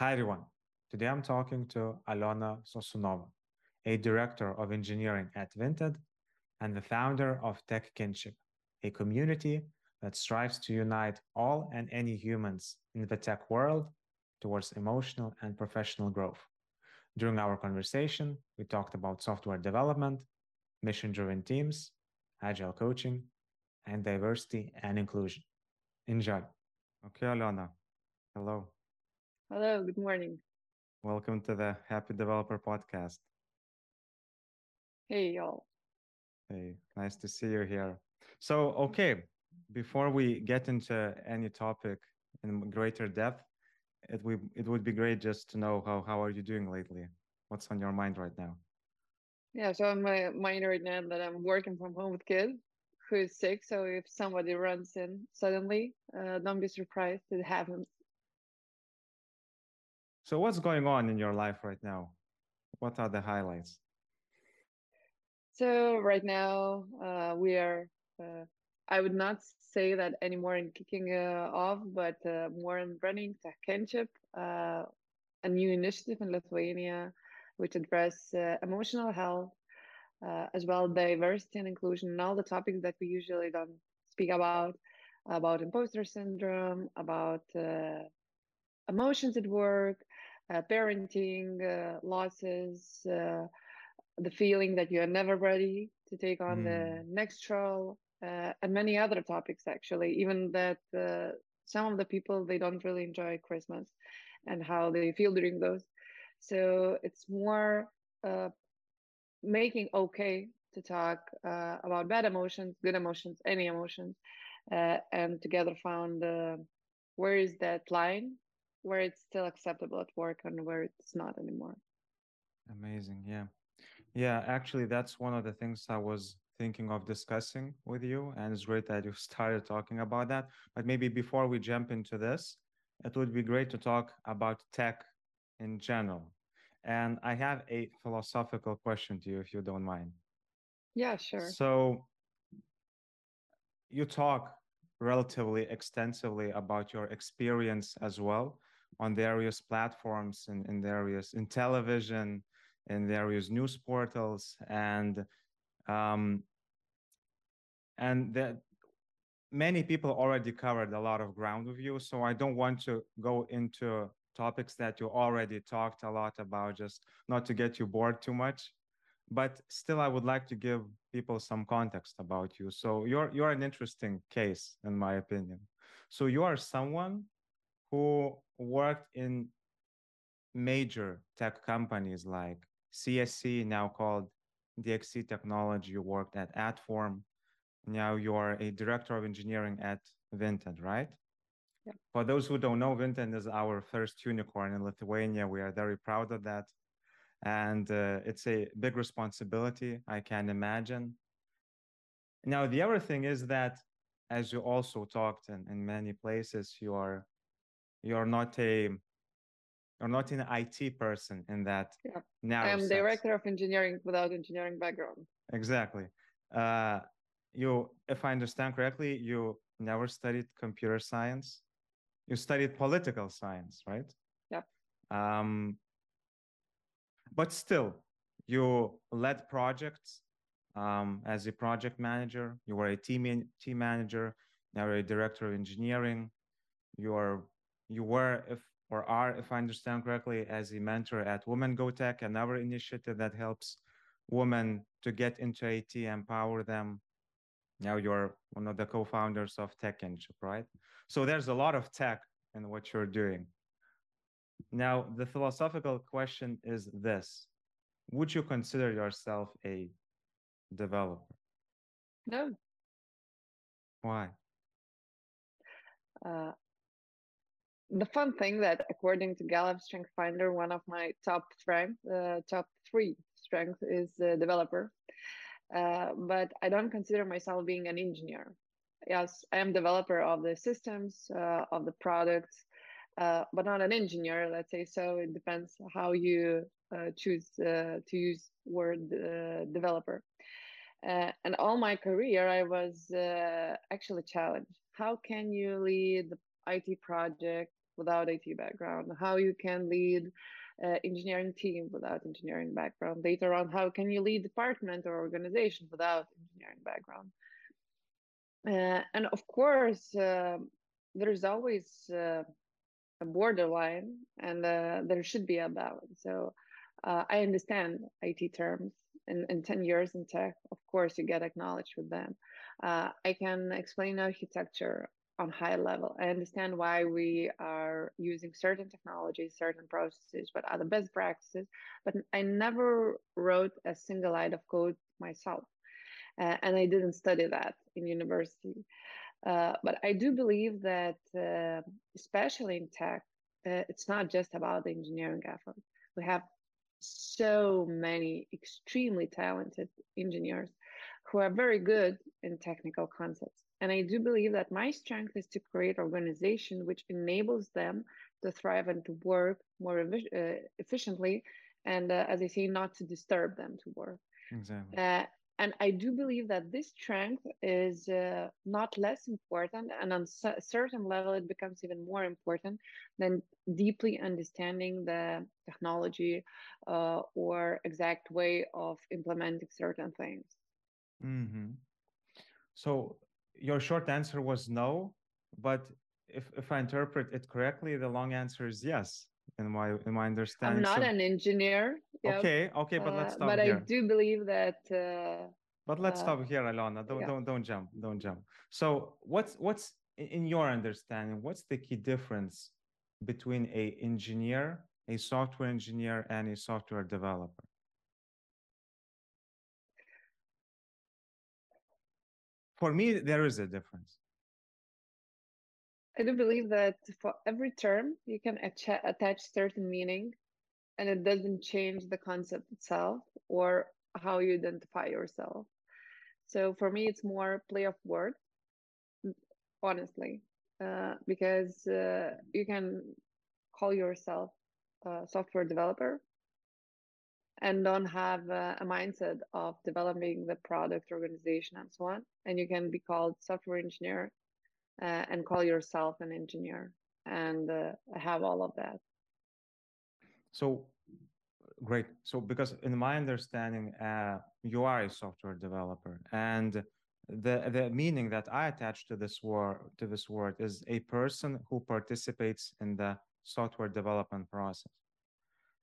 Hi, everyone. Today I'm talking to Aliona Sosunova, a director of engineering at Vinted and the founder of Tech Kinship, a community that strives to unite all and any humans in the tech world towards emotional and professional growth. During our conversation, we talked about software development, mission driven teams, agile coaching, and diversity and inclusion. Enjoy. Okay, Aliona. Hello. Hello, good morning. Welcome to the Happy Developer Podcast. Hey, y'all. Hey, nice to see you here. So, okay, before we get into any topic in greater depth, it would it would be great just to know how how are you doing lately? What's on your mind right now? Yeah, so on my mind right now that I'm working from home with kids who is sick. So if somebody runs in suddenly, uh, don't be surprised. It happens. So what's going on in your life right now? What are the highlights? So right now uh, we are. Uh, I would not say that anymore in kicking uh, off, but uh, more in running Tech Kinship, uh, a new initiative in Lithuania which address uh, emotional health, as well diversity and inclusion, and all the topics that we usually don't speak about, about imposter syndrome, about emotions at work, uh, parenting, uh, losses, uh, the feeling that you are never ready to take on mm. the hmm. next role, uh, and many other topics actually. Even that uh, some of the people they don't really enjoy Christmas and how they feel during those. So it's more uh, making okay to talk about bad emotions, good emotions, any emotions, and together found where is that line where it's still acceptable at work and where it's not anymore. Amazing. Yeah. Yeah, actually, that's one of the things I was thinking of discussing with you. And it's great that you started talking about that. But maybe before we jump into this, it would be great to talk about tech in general. And I have a philosophical question to you, if you don't mind. Yeah, sure. So you talk relatively extensively about your experience as well on various platforms and in various in television in various news portals and um, and that many people already covered a lot of ground with you. So i don't want to go into topics that you already talked a lot about just not to get you bored too much. But still i would like to give people some context about you. So you're you're an interesting case in my opinion. So you are someone who worked in major tech companies like CSC, now called DXC Technology. You worked at Adform. Now you are a director of engineering at Vinted, right? Yeah. For those who don't know, Vinted is our first unicorn in Lithuania. We are very proud of that. And uh, it's a big responsibility, I can imagine. Now, the other thing is that, as you also talked in, in many places, you are you're not a you're not an IT person in that yeah. narrow I am sense. director of engineering without engineering background. Exactly. Uh, you, if I understand correctly, you never studied computer science. You studied political science, right? Yeah. Um, but still, you led projects um, as a project manager. You were a team team manager. Now you're a director of engineering. You are you were, if or are, if I understand correctly, as a mentor at Women Go Tech, another initiative that helps women to get into IT, empower them. Now you're one of the co-founders of Tech Kinship, right? So there's a lot of tech in what you're doing. Now, the philosophical question is this Would you consider yourself a developer? No. Why? Uh, the fun thing that according to Gallup Strength Finder, one of my top strength, uh, top three strengths is uh, developer. Uh, but I don't consider myself being an engineer. Yes, I am developer of the systems, uh, of the products, uh, but not an engineer, let's say. So it depends how you uh, choose to use word developer. and all my career, I was actually challenged. How can you lead the IT project without IT background, how you can lead uh, engineering team without engineering background. Later on, how can you lead department or organization without engineering background? Uh, and of course, uh, there's always uh, a borderline, and uh, there should be a balance. So uh, I understand IT terms. In, in 10 years in tech, of course, you get acknowledged with them. I can explain architecture on high level. I understand why we are using certain technologies, certain processes, but other best practices. But I never wrote a single line of code myself. Uh, and I didn't study that in university. Uh, but I do believe that, uh, especially in tech, uh, it's not just about the engineering effort. We have so many extremely talented engineers who are very good in technical concepts and I do believe that my strength is to create organization which enables them to thrive and to work more uh, efficiently, and uh, as I say, not to disturb them to work. Exactly. Uh, and I do believe that this strength is uh, not less important, and on a certain level, it becomes even more important than deeply understanding the technology uh, or exact way of implementing certain things. Mm-hmm. So your short answer was no, but if if I interpret it correctly, the long answer is yes. In my in my understanding, I'm not so, an engineer. Okay, okay, but let's uh, stop uh, but here. I do believe that. Uh, but let's uh, stop here, Aliona. Don't yeah. don't don't jump. Don't jump. So what's what's in your understanding? What's the key difference between a engineer, a software engineer, and a software developer? For me, there is a difference. I do believe that for every term, you can attach certain meaning and it doesn't change the concept itself or how you identify yourself. So for me, it's more play of words, honestly, uh, because uh, you can call yourself a software developer and don't have a, a, mindset of developing the product organization and so on. And you can be called software engineer uh, and call yourself an engineer. And uh, have all of that. So great. So because in my understanding uh, you are a software developer. And the the meaning that i attach to this word to this word is a person who participates in the software development process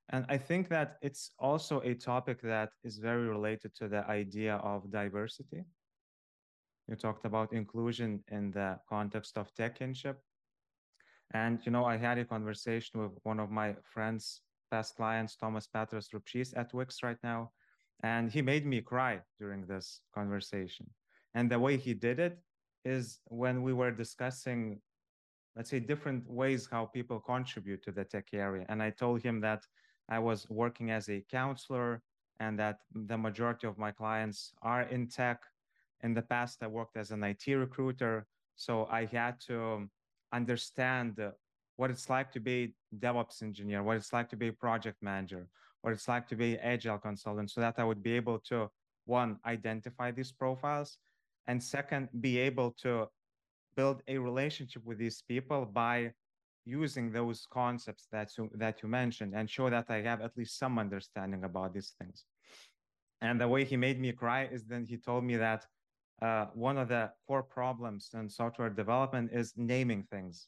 and I think that it's also a topic that is very related to the idea of diversity. You talked about inclusion in the context of tech kinship. And, you know, I had a conversation with one of my friends, past clients, Thomas Petras Rupšys at Wix right now. And he made me cry during this conversation. And the way he did it is when we were discussing, let's say, different ways how people contribute to the tech area. And I told him that I was working as a counselor and that the majority of my clients are in tech. In the past, I worked as an IT recruiter. So I had to understand what it's like to be DevOps engineer, what it's like to be project manager, what it's like to be agile consultant, so that I would be able to one, identify these profiles, and second, be able to build a relationship with these people by using those concepts that you, that you mentioned and show that I have at least some understanding about these things. And the way he made me cry is then he told me that uh, one of the core problems in software development is naming things.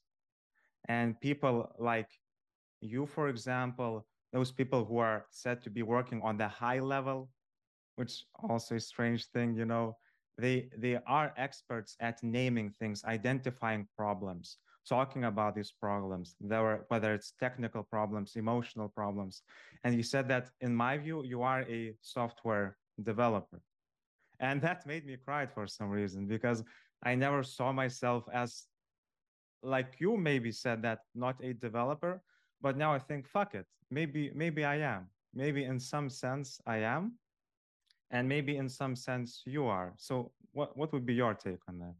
And people like you, for example, those people who are said to be working on the high level, which also a strange thing, you know, they they are experts at naming things, identifying problems, talking about these problems, were, whether it's technical problems, emotional problems. And you said that, in my view, you are a software developer. And that made me cry for some reason because I never saw myself as, like you maybe said that, not a developer. But now I think, fuck it. Maybe, maybe I am. Maybe in some sense I am. And maybe in some sense you are. So what, what would be your take on that?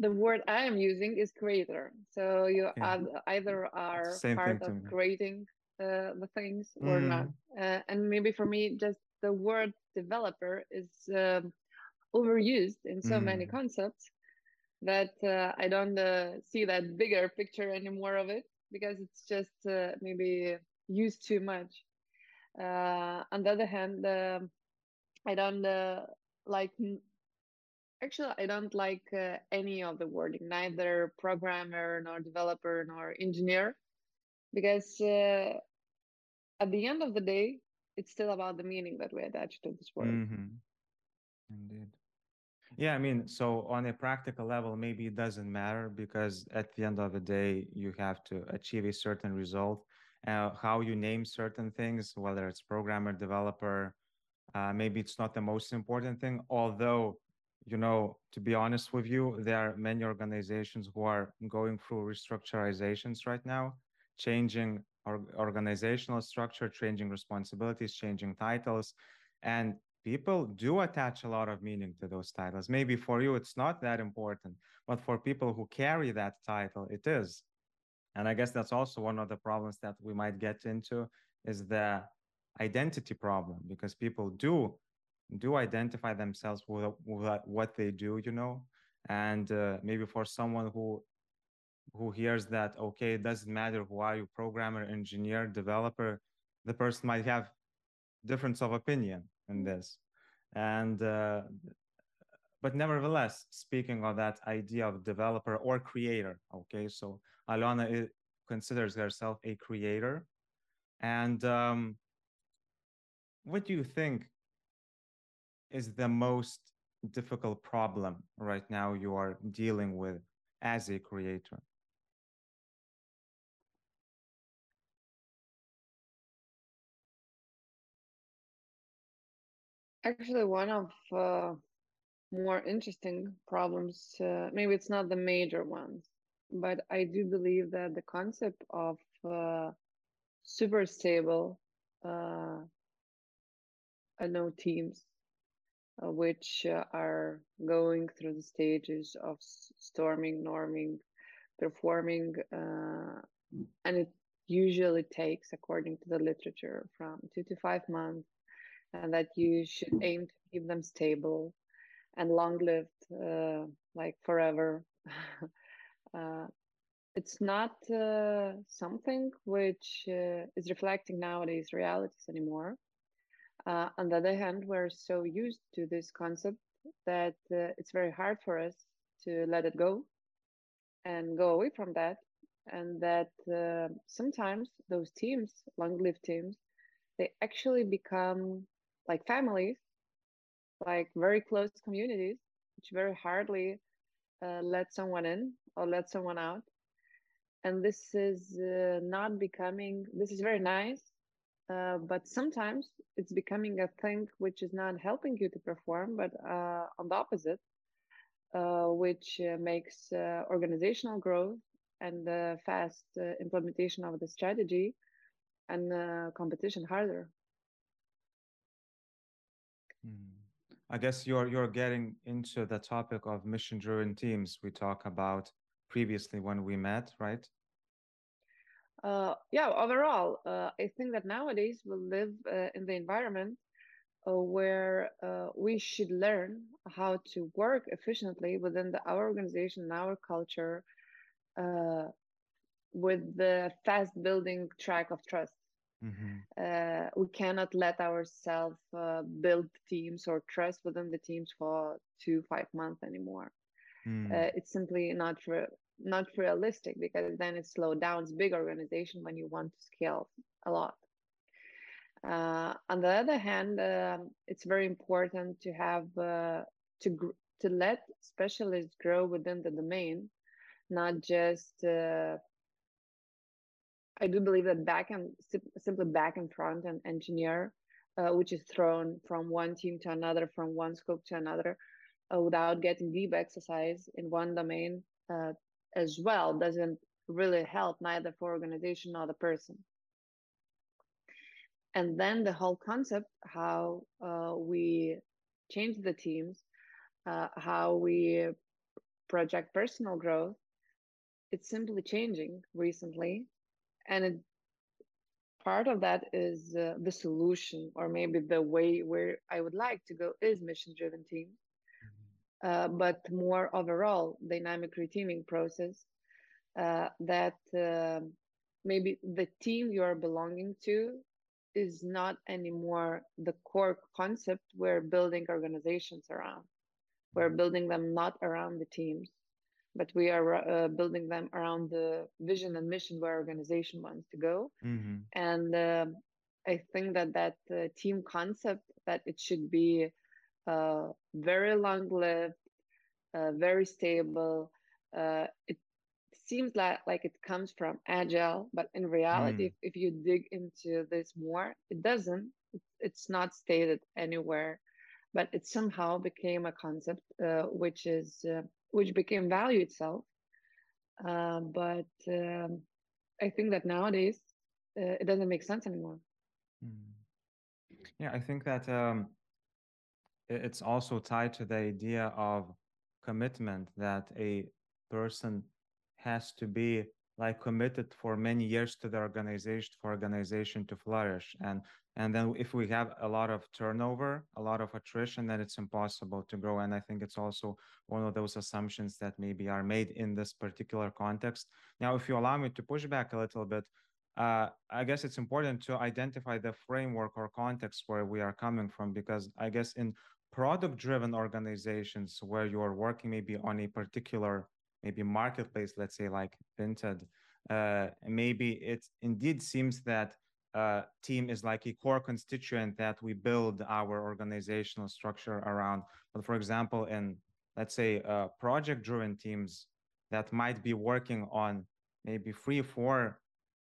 The word I am using is creator. So you either are Same part of creating uh, the things or mm. not. Uh, and maybe for me, just the word developer is um, overused in so mm. many concepts that uh, I don't uh, see that bigger picture anymore of it because it's just uh, maybe used too much. Uh, on the other hand, um, I don't uh, like. Actually, I don't like uh, any of the wording, neither programmer nor developer nor engineer, because at the end of the day, it's still about the meaning that we attach to this word. Mm-hmm. Indeed. Yeah, I mean, so on a practical level, maybe it doesn't matter because at the end of the day, you have to achieve a certain result. Uh, how you name certain things, whether it's programmer, developer, uh, maybe it's not the most important thing. Although, you know, to be honest with you, there are many organizations who are going through restructurizations right now, changing or organizational structure, changing responsibilities, changing titles. And people do attach a lot of meaning to those titles. Maybe for you, it's not that important, but for people who carry that title, it is. And I guess that's also one of the problems that we might get into is the identity problem because people do do identify themselves with, with what they do, you know, and uh, maybe for someone who who hears that okay it doesn't matter who are you programmer engineer developer the person might have difference of opinion in this. And uh, but nevertheless speaking of that idea of developer or creator okay? So Aliona considers herself a creator. And um, what do you think is the most difficult problem right now you are dealing with as a creator? Actually, one of uh, more interesting problems, uh, maybe it's not the major ones, but I do believe that the concept of uh, super stable uh, know teams, which uh, are going through the stages of storming, norming, performing, uh, and it usually takes, according to the literature, from two to five months and that you should aim to keep them stable and long lived, uh, like forever. uh, it's not uh, something which uh, is reflecting nowadays realities anymore. Uh, on the other hand, we're so used to this concept that uh, it's very hard for us to let it go and go away from that. And that sometimes those teams, long lived teams, they actually become like families, like very close communities, which very hardly uh, let someone in or let someone out. And this is uh, not becoming, this is very nice, uh, but sometimes it's becoming a thing which is not helping you to perform, but uh, on the opposite, uh, which uh, makes organizational growth and the fast implementation of the strategy and competition harder. Hmm. I guess you're you're getting into the topic of mission-driven teams we talked about previously when we met, right? Uh, yeah, overall, uh, I think that nowadays we live uh, in the environment uh, where uh, we should learn how to work efficiently within the, our organization, our culture, uh, with the fast building track of trust. Mm-hmm. Uh, we cannot let ourselves uh, build teams or trust within the teams for two five months anymore. Mm. Uh, it's simply not re- not realistic because then it slows down. It's big organization when you want to scale a lot. Uh, on the other hand, um, it's very important to have uh, to gr- to let specialists grow within the domain, not just uh, I do believe that back and simply back and front and engineer, uh, which is thrown from one team to another, from one scope to another, uh, without getting deep exercise in one domain uh, as well, doesn't really help neither for organization nor the person. And then the whole concept, how uh, we change the teams, uh, how we project personal growth, it's simply changing recently and it, part of that is uh, the solution or maybe the way where i would like to go is mission driven teams. Uh, but more overall dynamic reteaming process uh, that uh, maybe the team you are belonging to is not anymore the core concept we're building organizations around. We're building them not around the teams, but we are uh, building them around the vision and mission where organization wants to go. Mm-hmm. And uh, I think that that uh, team concept that it should be uh, very long lived, uh, very stable. Uh, it seems like like it comes from agile, but in reality, mm. if, if you dig into this more, it doesn't. It's not stated anywhere, but it somehow became a concept uh, which is uh, which became value itself. Uh, but um, I think that nowadays uh, it doesn't make sense anymore. Mm. Yeah, I think that um, it's also tied to the idea of commitment that a person has to be like committed for many years to the organization for organization to flourish. And and then if we have a lot of turnover a lot of attrition then it's impossible to grow. And i think it's also one of those assumptions that maybe are made in this particular context. Now if you allow me to push back a little bit uh, i guess it's important to identify the framework or context where we are coming from because i guess in product driven organizations where you are working maybe on a particular maybe marketplace, let's say like Vinted, uh, maybe it indeed seems that uh, team is like a core constituent that we build our organizational structure around. But for example, in let's say uh, project-driven teams that might be working on maybe three, four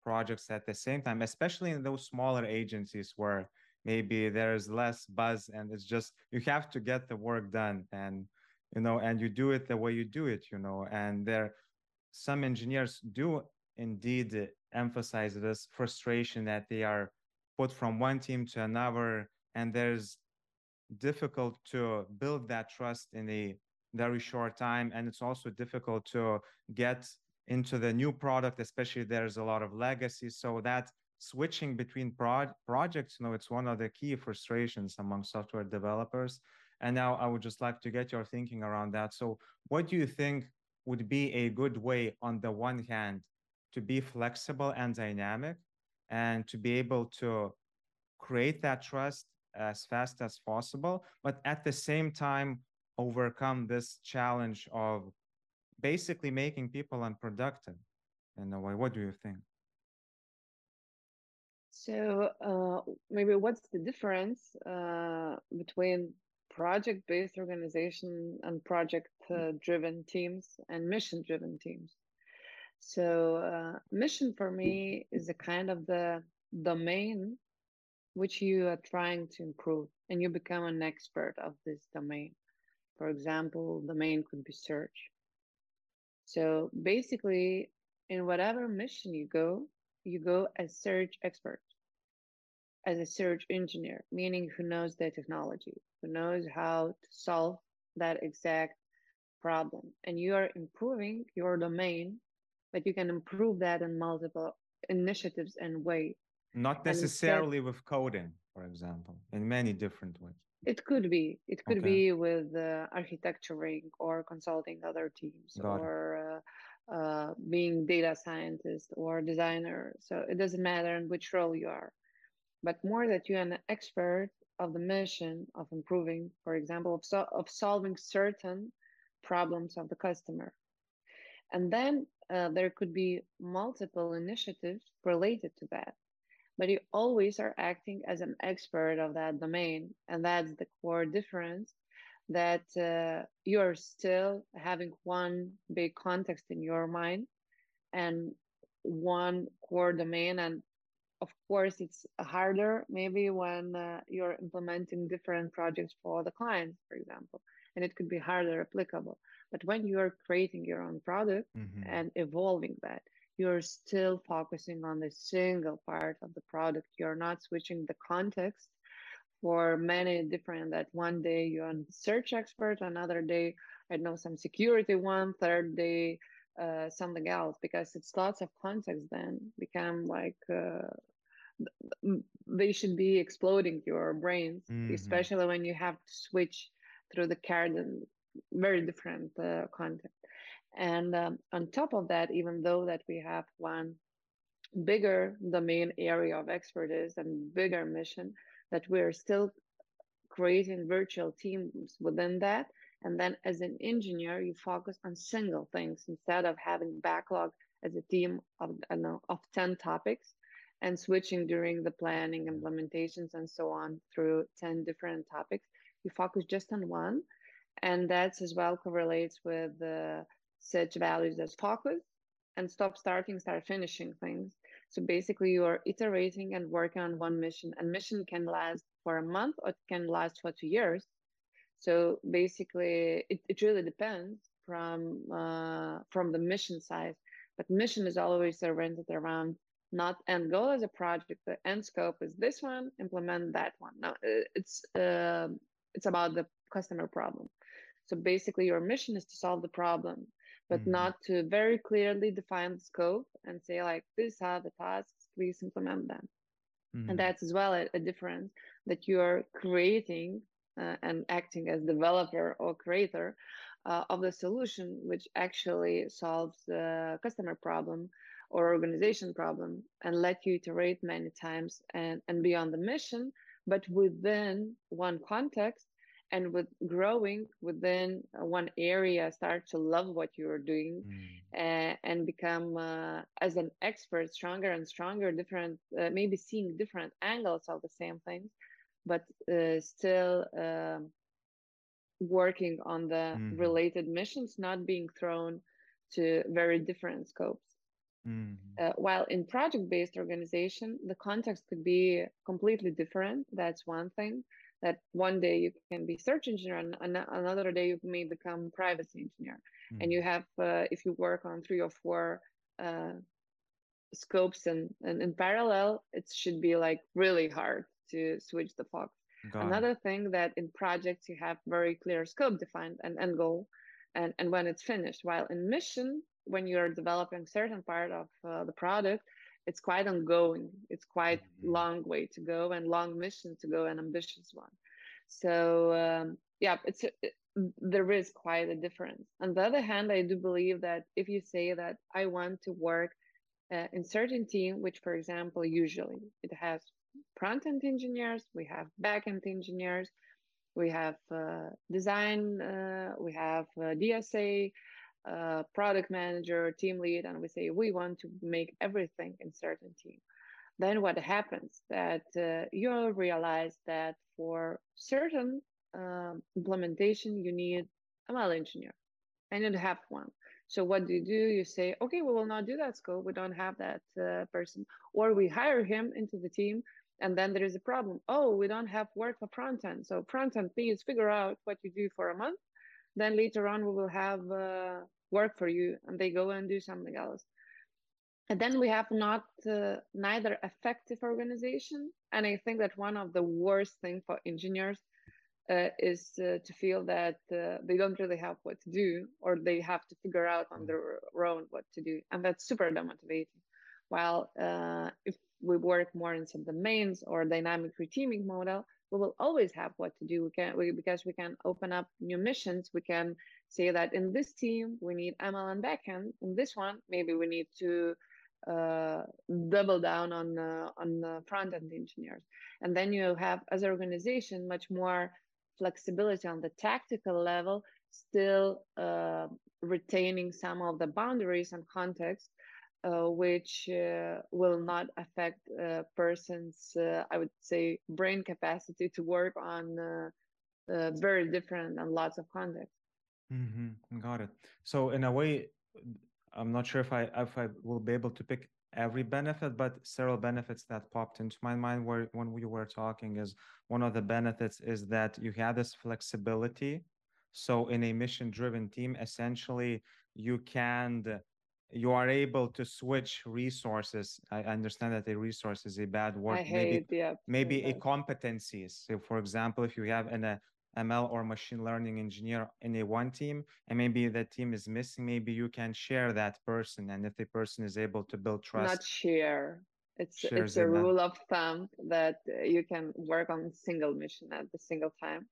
projects at the same time, especially in those smaller agencies where maybe there's less buzz and it's just you have to get the work done and you know and you do it the way you do it you know and there some engineers do indeed emphasize this frustration that they are put from one team to another and there's difficult to build that trust in a very short time. And it's also difficult to get into the new product especially there's a lot of legacy. So that switching between pro- projects you know it's one of the key frustrations among software developers and now I would just like to get your thinking around that. So, what do you think would be a good way, on the one hand, to be flexible and dynamic and to be able to create that trust as fast as possible, but at the same time, overcome this challenge of basically making people unproductive in a way? What do you think? So uh, maybe what's the difference uh, between project based organization and project uh, driven teams and mission driven teams. So, uh, mission for me is a kind of the domain which you are trying to improve, and you become an expert of this domain. For example, domain could be search. So, basically, in whatever mission you go, you go as search expert as a search engineer, meaning who knows the technology, who knows how to solve that exact problem. And you are improving your domain, but you can improve that in multiple initiatives and ways. Not necessarily instead, with coding, for example, in many different ways. It could be. It could okay. be with uh, architecturing or consulting other teams Got or uh, being data scientist or designer. So it doesn't matter in which role you are but more that you're an expert of the mission of improving, for example, of, so, of solving certain problems of the customer. And then uh, there could be multiple initiatives related to that. But you always are acting as an expert of that domain. And that's the core difference that uh, you're still having one big context in your mind and one core domain. And of course it's harder maybe when uh, you're implementing different projects for the clients for example and it could be harder applicable. But when you're creating your own product mm-hmm. and evolving that you're still focusing on the single part of the product. You're not switching the context for many different that one day you're a search expert another day i know some security one third day uh, something else because it's lots of context then become like uh, they should be exploding your brains mm-hmm. especially when you have to switch through the card and very different uh, context. And um, on top of that, even though that we have one bigger domain area of expertise and bigger mission, that we're still creating virtual teams within that. And then as an engineer, you focus on single things instead of having backlog as a team of, know, of 10 topics and switching during the planning, implementations, and so on through 10 different topics. You focus just on one. And that's as well correlates with uh, such values as focus and stop starting, start finishing things. So basically, you are iterating and working on one mission, and mission can last for a month or it can last for two years. So basically, it, it really depends from uh, from the mission size. But mission is always oriented around not end goal as a project. The end scope is this one, implement that one. No, it's uh, it's about the customer problem. So basically, your mission is to solve the problem, but mm-hmm. not to very clearly define the scope and say like, "These are the tasks. Please implement them." Mm-hmm. And that's as well a, a difference that you are creating uh, and acting as developer or creator uh, of the solution, which actually solves the customer problem or organization problem and let you iterate many times and, and be on the mission, but within one context and with growing within one area, start to love what you are doing mm. and, and become uh, as an expert stronger and stronger, different, uh, maybe seeing different angles of the same things, but uh, still um, working on the mm. related missions, not being thrown to very different scopes. Uh, while in project based organization, the context could be completely different. That's one thing. That one day you can be search engineer, and another day you may become privacy engineer. Mm-hmm. And you have, uh, if you work on three or four uh, scopes and, and in parallel, it should be like really hard to switch the focus. Another thing that in projects you have very clear scope defined and end goal, and, and when it's finished. While in mission, when you're developing certain part of uh, the product it's quite ongoing. It's quite mm-hmm. long way to go and long mission to go and ambitious one. So um, yeah it's it, there is quite a difference. On the other hand i do believe that if you say that i want to work uh, in certain team which for example usually it has front end engineers we have back end engineers we have uh, design uh, we have uh, dsa uh, product manager, team lead, and we say we want to make everything in certain team. Then what happens that uh, you'll realize that for certain um, implementation you need a ML engineer, and you have one. So what do you do? You say, okay, we will not do that scope. We don't have that uh, person, or we hire him into the team, and then there is a problem. Oh, we don't have work for front end. So front end, please figure out what you do for a month. Then later on, we will have uh, work for you and they go and do something else. And then we have not uh, neither effective organization. And i think that one of the worst thing for engineers uh, is uh, to feel that uh, they don't really have what to do or they have to figure out on their own what to do. And that's super demotivating. While uh, if we work more in some domains or dynamic reteaming model we will always have what to do. We can we, because we can open up new missions. We can say that in this team we need ml and backend in this one maybe we need to uh, double down on uh, on the front end engineers and then you have as an organization much more flexibility on the tactical level still uh, retaining some of the boundaries and context uh, which uh, will not affect a person's, I would say, brain capacity to work on very different and lots of contexts. Mm-hmm. Got it. So in a way, I'm not sure if I if I will be able to pick every benefit, but several benefits that popped into my mind where when we were talking is one of the benefits is that you have this flexibility. So in a mission-driven team, essentially you can you are able to switch resources. I understand that a resource is a bad word. I hate, maybe yeah, maybe a competencies. So for example, if you have an a ML or machine learning engineer in a one team and maybe that team is missing, maybe you can share that person. And if the person is able to build trust. Not share. It's it's a rule of thumb that you can work on single mission at the single time.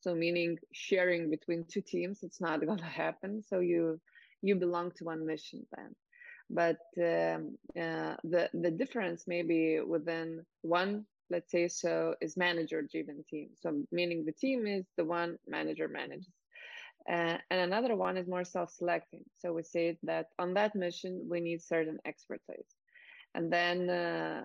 So meaning sharing between two teams, it's not going to happen. So you you belong to one mission then. But um, uh, the the difference maybe within one, let's say so, is manager driven team. So meaning the team is the one manager manages. Uh, and another one is more self-selecting. So we say that on that mission we need certain expertise, and then uh,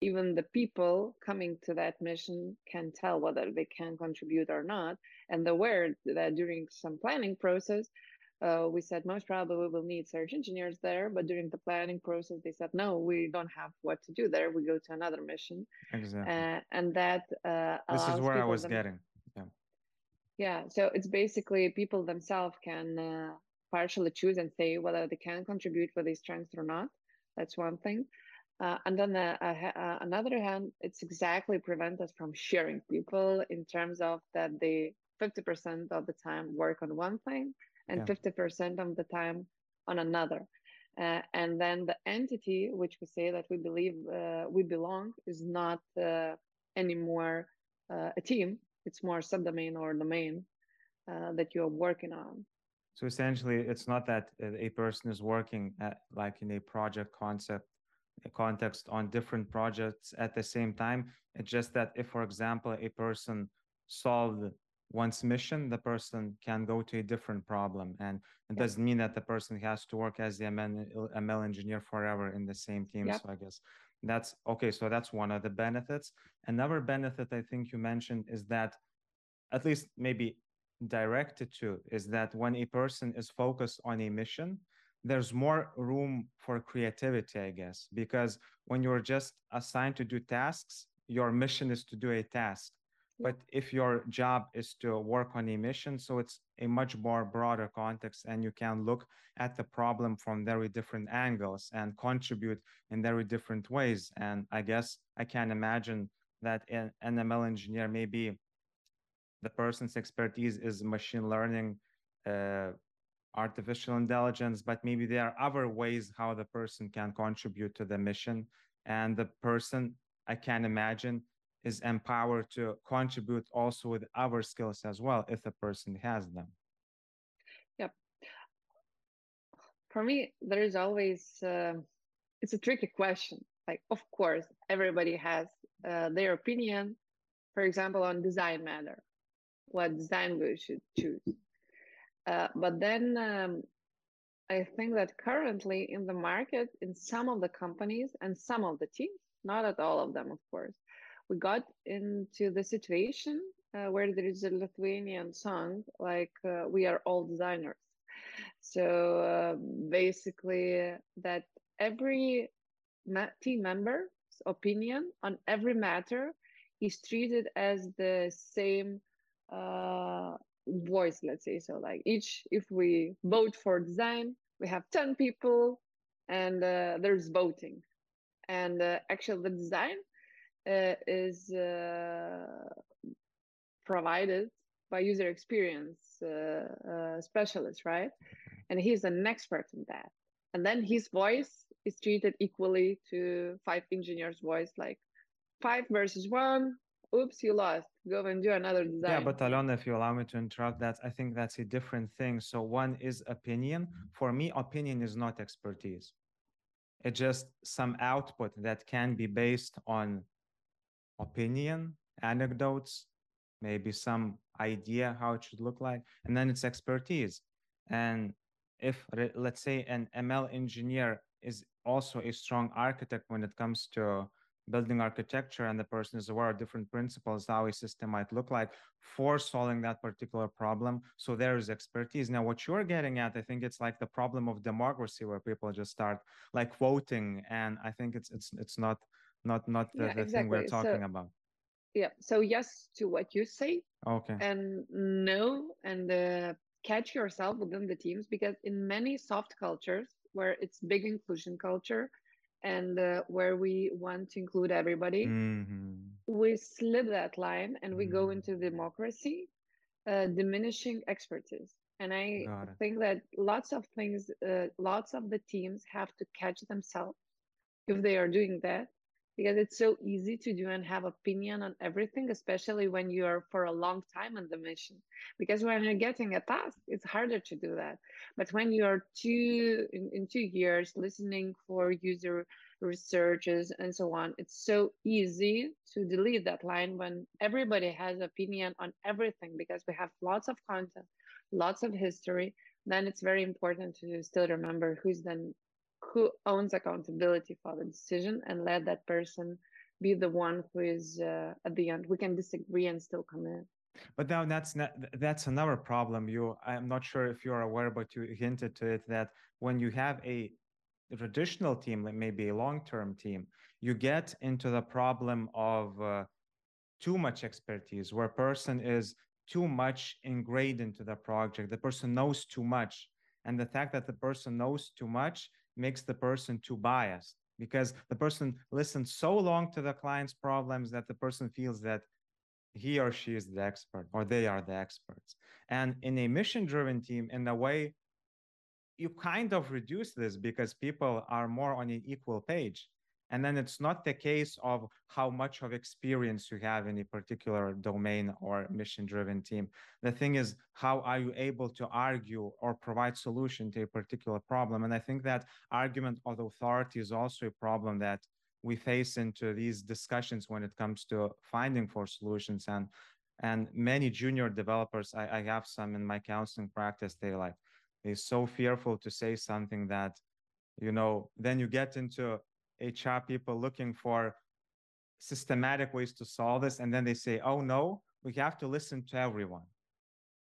even the people coming to that mission can tell whether they can contribute or not. And aware that during some planning process, uh, we said most probably we will need search engineers there, but during the planning process, they said no, we don't have what to do there. We go to another mission. Exactly. Uh, and that uh, this is where I was them- getting. Yeah. Yeah. So it's basically people themselves can uh, partially choose and say whether they can contribute with these strengths or not. That's one thing. Uh, and on the uh, another hand, it's exactly prevent us from sharing people in terms of that they 50% of the time work on one thing and yeah. 50% of the time on another. Uh, and then the entity which we say that we believe uh, we belong is not uh, anymore uh, a team, it's more subdomain or domain that you're working on. So essentially, it's not that a person is working at, like in a project concept context on different projects at the same time. It's just that if, for example, a person solved one's mission, the person can go to a different problem. And it doesn't mean that the person has to work as the ML, ML engineer forever in the same team. So I guess that's okay. So that's one of the benefits. Another benefit I think you mentioned is that, at least maybe directed to, is that when a person is focused on a mission, there's more room for creativity, I guess, because when you're just assigned to do tasks, your mission is to do a task. But if your job is to work on a mission, so it's a much more broader context, and you can look at the problem from very different angles and contribute in very different ways. And I guess I can imagine that an ML engineer, maybe the person's expertise is machine learning, uh, artificial intelligence, but maybe there are other ways how the person can contribute to the mission. And the person, I can imagine, is empowered to contribute also with other skills as well if the person has them. Yep. For me, there is always, uh, it's a tricky question. Like, of course, everybody has uh, their opinion, for example, on design matter, what design we should choose uh, but then um, I think that currently in the market, in some of the companies and some of the teams, not at all of them, of course, we got into the situation uh, where there is a Lithuanian song like uh, "We are all designers." So uh, basically, that every team member's opinion on every matter is treated as the same uh, voice let's say so like each if we vote for design we have 10 people and uh, there's voting and uh, actually the design uh, is uh, provided by user experience uh, uh, specialist right and he's an expert in that and then his voice is treated equally to five engineers voice like five versus one oops, you lost. Go and do another design. Yeah, but Aliona, if you allow me to interrupt that, I think that's a different thing. So one is opinion. For me, opinion is not expertise. It's just some output that can be based on opinion, anecdotes, maybe some idea how it should look like, and then it's expertise. And if let's say an ML engineer is also a strong architect when it comes to building architecture and the person is aware of different principles, how a system might look like for solving that particular problem. So there is expertise. Now, what you're getting at, I think it's like the problem of democracy where people just start like voting. And I think it's it's it's not not not the, yeah, the exactly. thing we're talking so, about. Yeah. So yes to what you say. Okay. And no, and uh, catch yourself within the teams because in many soft cultures where it's big inclusion culture, and uh, where we want to include everybody, mm-hmm. we slip that line and we mm-hmm. go into democracy, uh, diminishing expertise. And I think that lots of things, uh, lots of the teams have to catch themselves if they are doing that, because it's so easy to do and have opinion on everything especially when you're for a long time on the mission because when you're getting a task it's harder to do that. But when you're two in, in two years listening for user researches and so on it's so easy to delete that line when everybody has opinion on everything because we have lots of content lots of history then it's very important to still remember who's then who owns accountability for the decision and let that person be the one who is uh, at the end we can disagree and still come in. But now that's not that's another problem. You i'm not sure if you're aware but you hinted to it that when you have a traditional team maybe a long-term team you get into the problem of uh, too much expertise where a person is too much ingrained into the project. The person knows too much. And the fact that the person knows too much makes the person too biased because the person listens so long to the client's problems that the person feels that he or she is the expert or they are the experts. And in a mission driven team, in a way, you kind of reduce this because people are more on an equal page and then it's not the case of how much of experience you have in a particular domain or mission driven team. The thing is how are you able to argue or provide solution to a particular problem? And i think that argument of authority is also a problem that we face into these discussions when it comes to finding for solutions. And and many junior developers I, I have some in my counseling practice they like they're so fearful to say something that you know then you get into HR people looking for systematic ways to solve this. And then they say, oh no, we have to listen to everyone.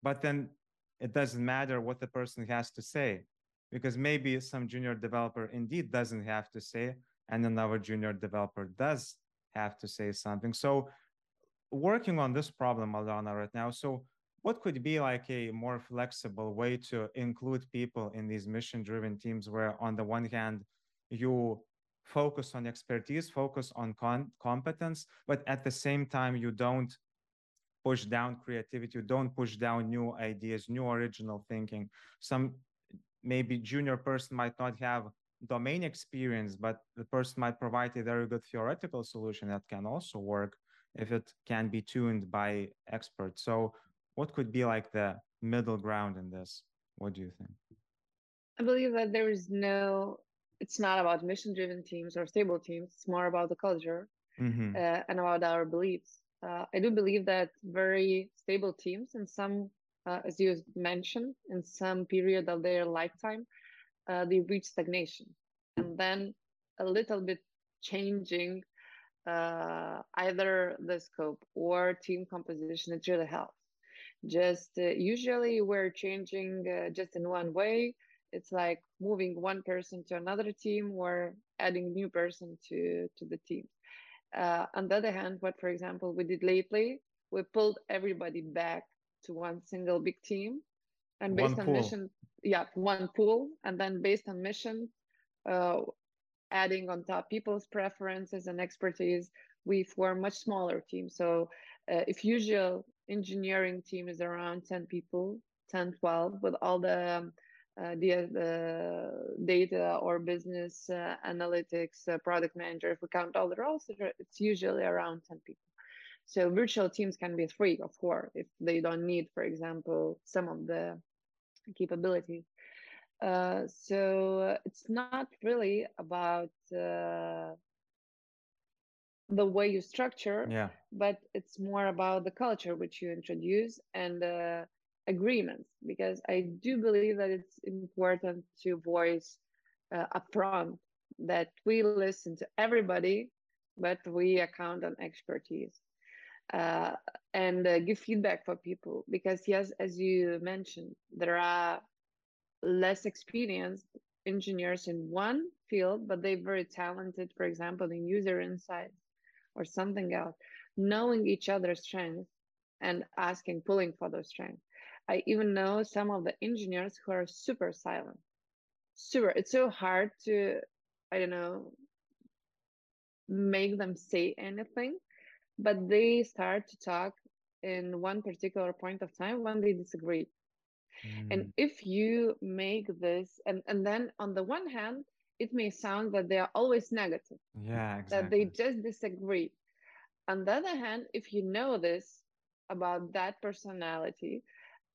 But then it doesn't matter what the person has to say because maybe some junior developer indeed doesn't have to say, and another junior developer does have to say something. So working on this problem, Aliona, right now. So what could be like a more flexible way to include people in these mission driven teams where on the one hand you focus on expertise, focus on competence, but at the same time, you don't push down creativity, you don't push down new ideas, new original thinking. Some maybe junior person might not have domain experience, but the person might provide a very good theoretical solution that can also work if it can be tuned by experts. So, what could be like the middle ground in this? What do you think? I believe that there is no it's not about mission driven teams or stable teams. It's more about the culture mm-hmm. uh, and about our beliefs. Uh, i do believe that very stable teams in some uh, as you mentioned in some period of their lifetime uh, they reach stagnation. And then a little bit changing uh, either the scope or team composition it really helps just uh, usually we're changing just in one way it's like moving one person to another team or adding new person to to the team. Uh, on the other hand what for example we did lately we pulled everybody back to one single big team. And based one on pool. mission yeah one pool. And then based on mission uh, adding on top people's preferences and expertise we form much smaller teams so uh, if usual engineering team is around 10 people 10 12 with all the um, the, the data or business uh, analytics uh, product manager, if we count all the roles, it's usually around 10 people. So virtual teams can be three or four if they don't need, for example, some of the capabilities. Uh, so it's not really about uh, the way you structure, yeah. but it's more about the culture which you introduce and uh, agreements because I do believe that it's important to voice uh, upfront that we listen to everybody, but we account on expertise uh, and uh, give feedback for people. Because, yes, as you mentioned, there are less experienced engineers in one field, but they're very talented, for example, in user insights or something else. Knowing each other's strengths and asking, pulling for those strengths I even know some of the engineers who are super silent. Super. It's so hard to, I don't know, make them say anything, but they start to talk in one particular point of time when they disagree. Mm. And if you make this, and, and then on the one hand, it may sound that they are always negative. Yeah, exactly. That they just disagree. On the other hand, if you know this about that personality,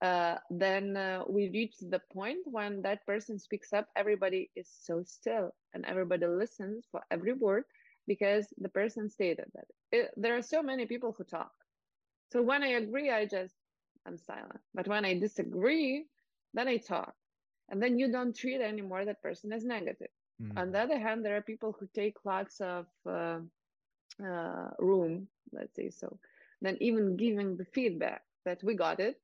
uh, then uh, we reach the point when that person speaks up, everybody is so still and everybody listens for every word because the person stated that. It, there are so many people who talk. So when I agree, I just, I'm silent. But when I disagree, then I talk. And then you don't treat anymore that person as negative. Mm-hmm. On the other hand, there are people who take lots of uh, uh, room, let's say so. Then even giving the feedback that we got it,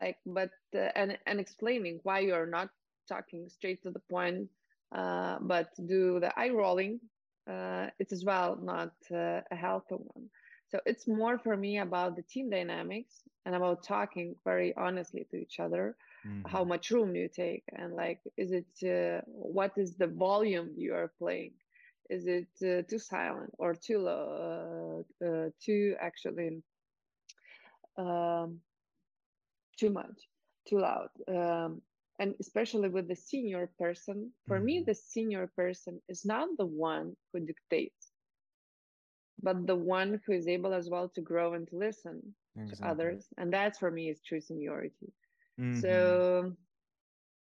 like but uh, and and explaining why you're not talking straight to the point uh, but do the eye rolling uh, it's as well not uh, a healthy one. So it's more for me about the team dynamics and about talking very honestly to each other mm-hmm. how much room you take? And like is it uh, what is the volume you are playing? Is it uh, too silent or too low too actually um, too much, too loud. Um, and especially with the senior person, for mm-hmm. me, the senior person is not the one who dictates, but the one who is able as well to grow and to listen exactly. to others. And that's for me is true seniority. Mm-hmm. So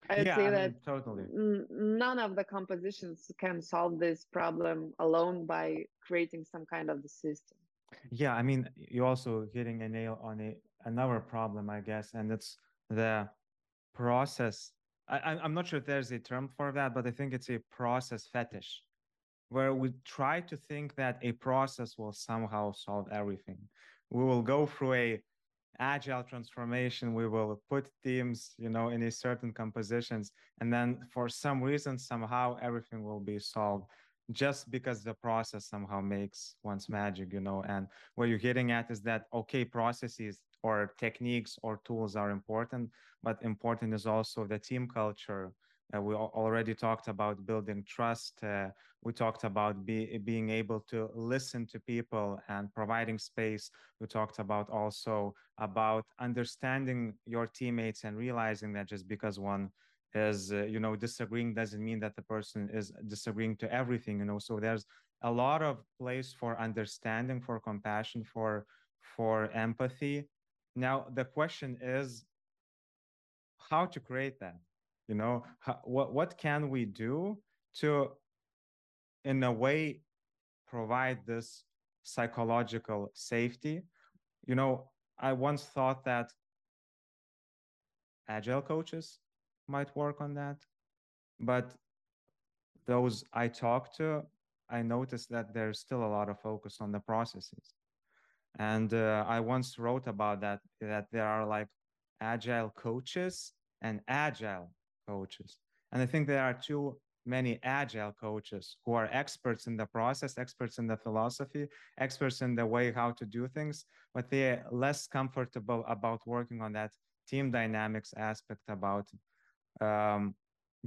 I would yeah, say I that mean, totally n- none of the compositions can solve this problem alone by creating some kind of the system. Yeah, I mean, you're also hitting a nail on a another problem, I guess, and it's the process. I, I'm not sure if there's a term for that, but I think it's a process fetish, where we try to think that a process will somehow solve everything. We will go through a agile transformation we will put teams you know in a certain compositions and then for some reason somehow everything will be solved just because the process somehow makes one's magic you know and what you're getting at is that okay processes or techniques or tools are important, but important is also the team culture. Uh, we already talked about building trust. Uh, we talked about be, being able to listen to people and providing space. We talked about also about understanding your teammates and realizing that just because one is uh, you know disagreeing doesn't mean that the person is disagreeing to everything you know so there's a lot of place for understanding for compassion for for empathy now the question is how to create that. You know, how, what what can we do to, in a way, provide this psychological safety? You know, I once thought that agile coaches might work on that, but those I talked to, I noticed that there's still a lot of focus on the processes and uh, i once wrote about that that there are like agile coaches and agile coaches. And i think there are too many agile coaches who are experts in the process experts in the philosophy experts in the way how to do things but they're less comfortable about working on that team dynamics aspect about um,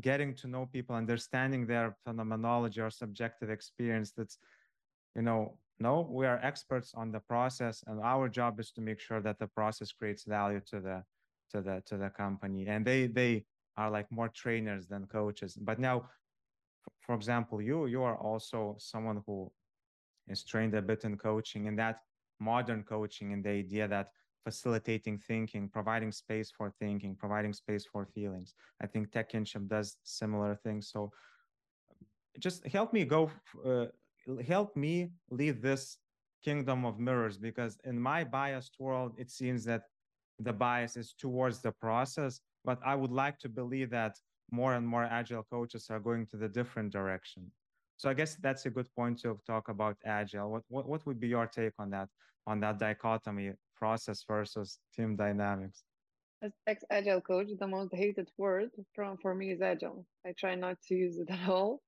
getting to know people understanding their phenomenology or subjective experience that's you know no we are experts on the process and our job is to make sure that the process creates value to the to the to the company. And they they are like more trainers than coaches. But now for example you you are also someone who is trained a bit in coaching and that modern coaching and the idea that facilitating thinking providing space for thinking providing space for feelings. I think Tech Kinship does similar things. So just help me go uh, help me lead this kingdom of mirrors because in my biased world it seems that the bias is towards the process but i would like to believe that more and more agile coaches are going to the different direction. So i guess that's a good point to talk about agile. What what, what would be your take on that on that dichotomy process versus team dynamics? As ex agile coach the most hated word from for me is agile. I try not to use it at all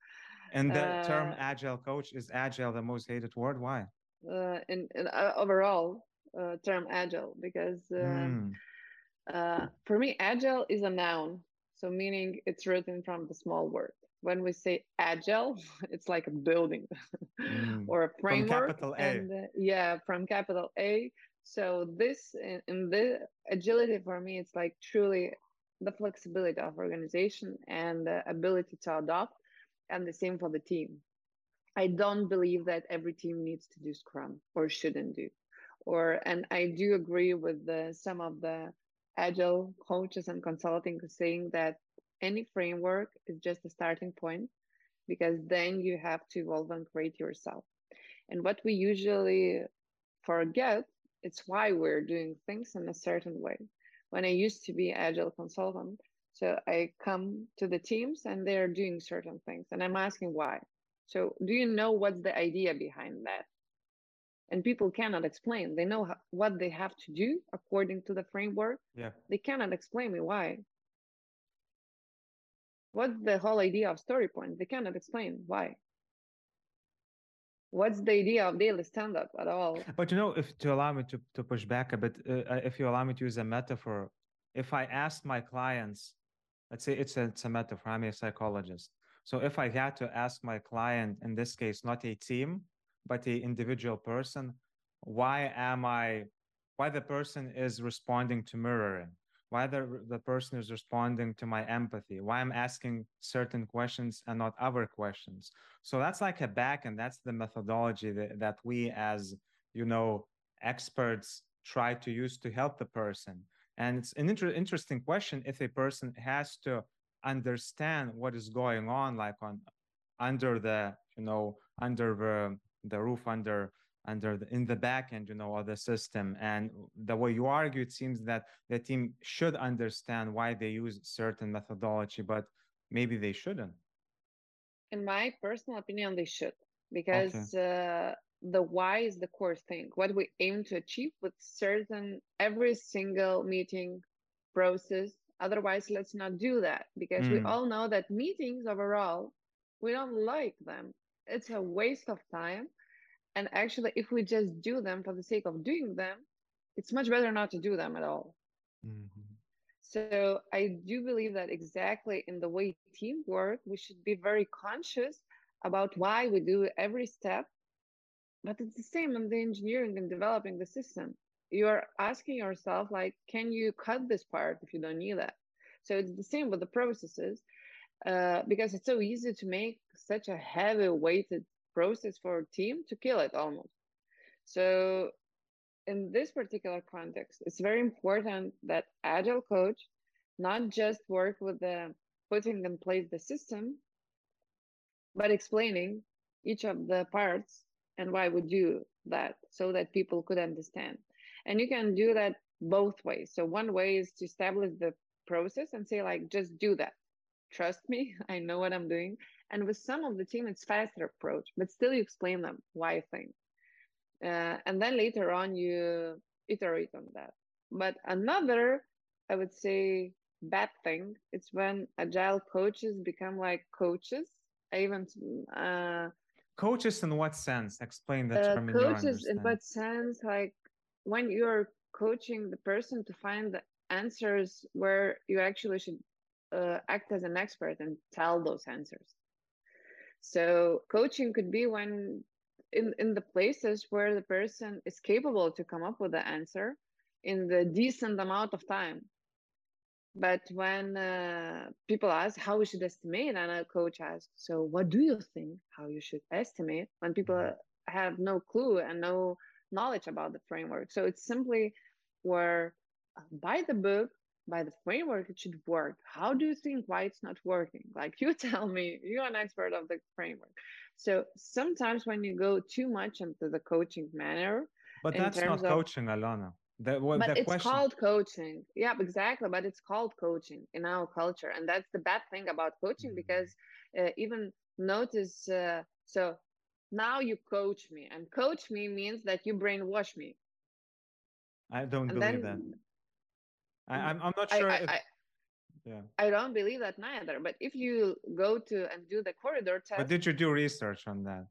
and the uh, term agile coach is agile the most hated word. Why? Uh, in, in uh, overall uh, term agile because mm. for me agile is a noun, so meaning it's written from the small word. When we say agile, it's like a building mm. or a framework. From capital A. And, uh, yeah, from capital A. So this in, in the agility for me, it's like truly the flexibility of organization and the ability to adopt and the same for the team. I don't believe that every team needs to do Scrum or shouldn't do. Or and I do agree with the, some of the agile coaches and consulting saying that any framework is just a starting point because then you have to evolve and create yourself. And what we usually forget, it's why we're doing things in a certain way. When I used to be agile consultant, so I come to the teams and they're doing certain things and I'm asking why. So do you know what's the idea behind that? And people cannot explain. They know what they have to do according to the framework. Yeah. They cannot explain me why. What's the whole idea of story points? They cannot explain why. What's the idea of daily stand up at all? But you know, if to allow me to, to push back a bit, uh, uh, if you allow me to use a metaphor, if I asked my clients, let's say it's a, it's a metaphor, I'm a psychologist. So if I had to ask my client, in this case, not a team, but a individual person, why am I, why the person is responding to mirroring? why the, the person is responding to my empathy, why I'm asking certain questions and not other questions. So that's like a back, and that's the methodology that, that we as, you know, experts try to use to help the person. And it's an inter- interesting question if a person has to understand what is going on, like on under the, you know, under the, the roof, under under the, in the back end, you know, of the system. And the way you argue, it seems that the team should understand why they use certain methodology, but maybe they shouldn't. In my personal opinion, they should, because okay. uh, the why is the core thing. What we aim to achieve with certain every single meeting process. Otherwise, let's not do that because mm. we all know that meetings overall, we don't like them. It's a waste of time and actually, if we just do them for the sake of doing them, it's much better not to do them at all. Mm-hmm. So I do believe that exactly in the way teamwork we should be very conscious about why we do every step. But it's the same in the engineering and developing the system. You are asking yourself, like, can you cut this part if you don't need that? So it's the same with the processes, uh, because it's so easy to make such a heavy weighted process for a team to kill it almost. So in this particular context, it's very important that agile coach not just work with the putting in place the system, but explaining each of the parts and why we do that so that people could understand. And you can do that both ways. So one way is to establish the process and say like, just do that. Trust me, I know what I'm doing. And with some of the team, it's faster approach, but still you explain them why things. Uh, and then later on, you iterate on that. But another, I would say, bad thing, it's when agile coaches become like coaches. I even uh, coaches in what sense? Explain the uh, term. coaches in what sense? Like when you're coaching the person to find the answers where you actually should uh, act as an expert and tell those answers. So coaching could be when in, in the places where the person is capable to come up with the answer in the decent amount of time. But when uh, people ask how we should estimate, and a coach asks, so what do you think how you should estimate? When people mm-hmm. have no clue and no knowledge about the framework. So it's simply where uh, by the book, by the framework it should work how do you think why it's not working like you tell me you're an expert of the framework so sometimes when you go too much into the coaching manner but that's not of, coaching Aliona the, well, but it's question... called coaching yeah exactly but it's called coaching in our culture and that's the bad thing about coaching mm-hmm. because uh, even notice uh, so now you coach me and coach me means that you brainwash me i don't and believe then, that I, am I'm, I'm not sure. I, if, I, yeah. I don't believe that neither. But if you go to and do the corridor test. But did you do research on that?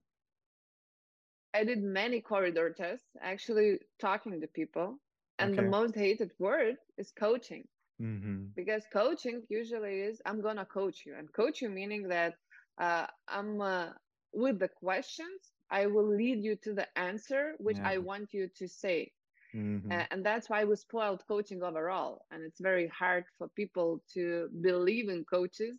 I did many corridor tests, actually talking to people. And okay. the most hated word is coaching. Mm-hmm. Because coaching usually is I'm going to coach you. And coach you meaning that uh, I'm uh, with the questions, I will lead you to the answer, which yeah. I want you to say. Mm-hmm. Uh, and that's why we spoiled coaching overall. And it's very hard for people to believe in coaches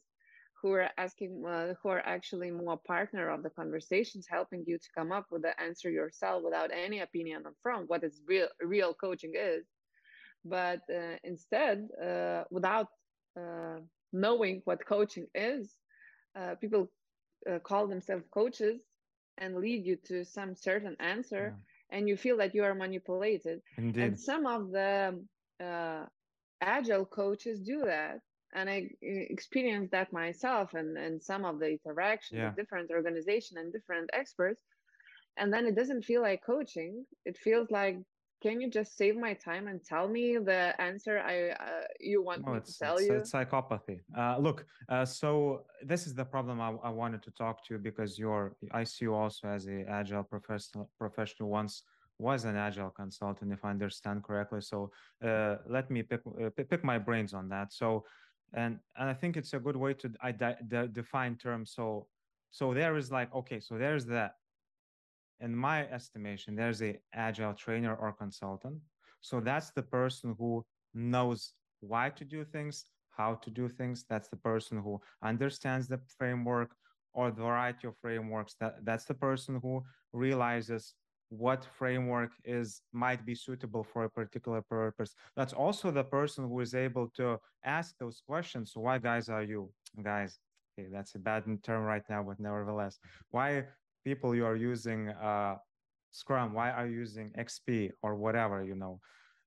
who are asking uh, who are actually more partner of the conversations helping you to come up with the answer yourself without any opinion from what is real real coaching is but uh, instead uh, without uh, knowing what coaching is uh, people uh, call themselves coaches and lead you to some certain answer yeah. and you feel that you are manipulated Indeed. and some of the uh, agile coaches do that and i experienced that myself and and some of the interactions yeah. with different organization and different experts and then it doesn't feel like coaching it feels like can you just save my time and tell me the answer I uh, you want no, me to tell it's, you? It's psychopathy. Uh, look, uh, so this is the problem I, I, wanted to talk to you because you're I see you also as a agile professional professional once was an agile consultant if I understand correctly. So uh, let me pick uh, pick my brains on that. So and and I think it's a good way to I, de- define terms. So so there is like okay, so there's that in my estimation, there's a agile trainer or consultant. So that's the person who knows why to do things, how to do things. That's the person who understands the framework or the variety of frameworks. That that's the person who realizes what framework is might be suitable for a particular purpose. That's also the person who is able to ask those questions. So why guys are you guys? Okay, that's a bad term right now, but nevertheless, why people you are using uh, Scrum, why are you using XP or whatever, you know?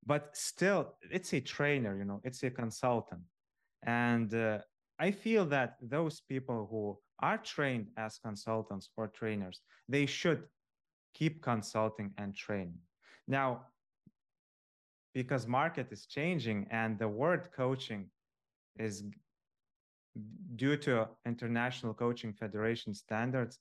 But still, it's a trainer, you know, it's a consultant. And uh, I feel that those people who are trained as consultants or trainers, they should keep consulting and training. Now, because market is changing and the word coaching is due to international coaching federation standards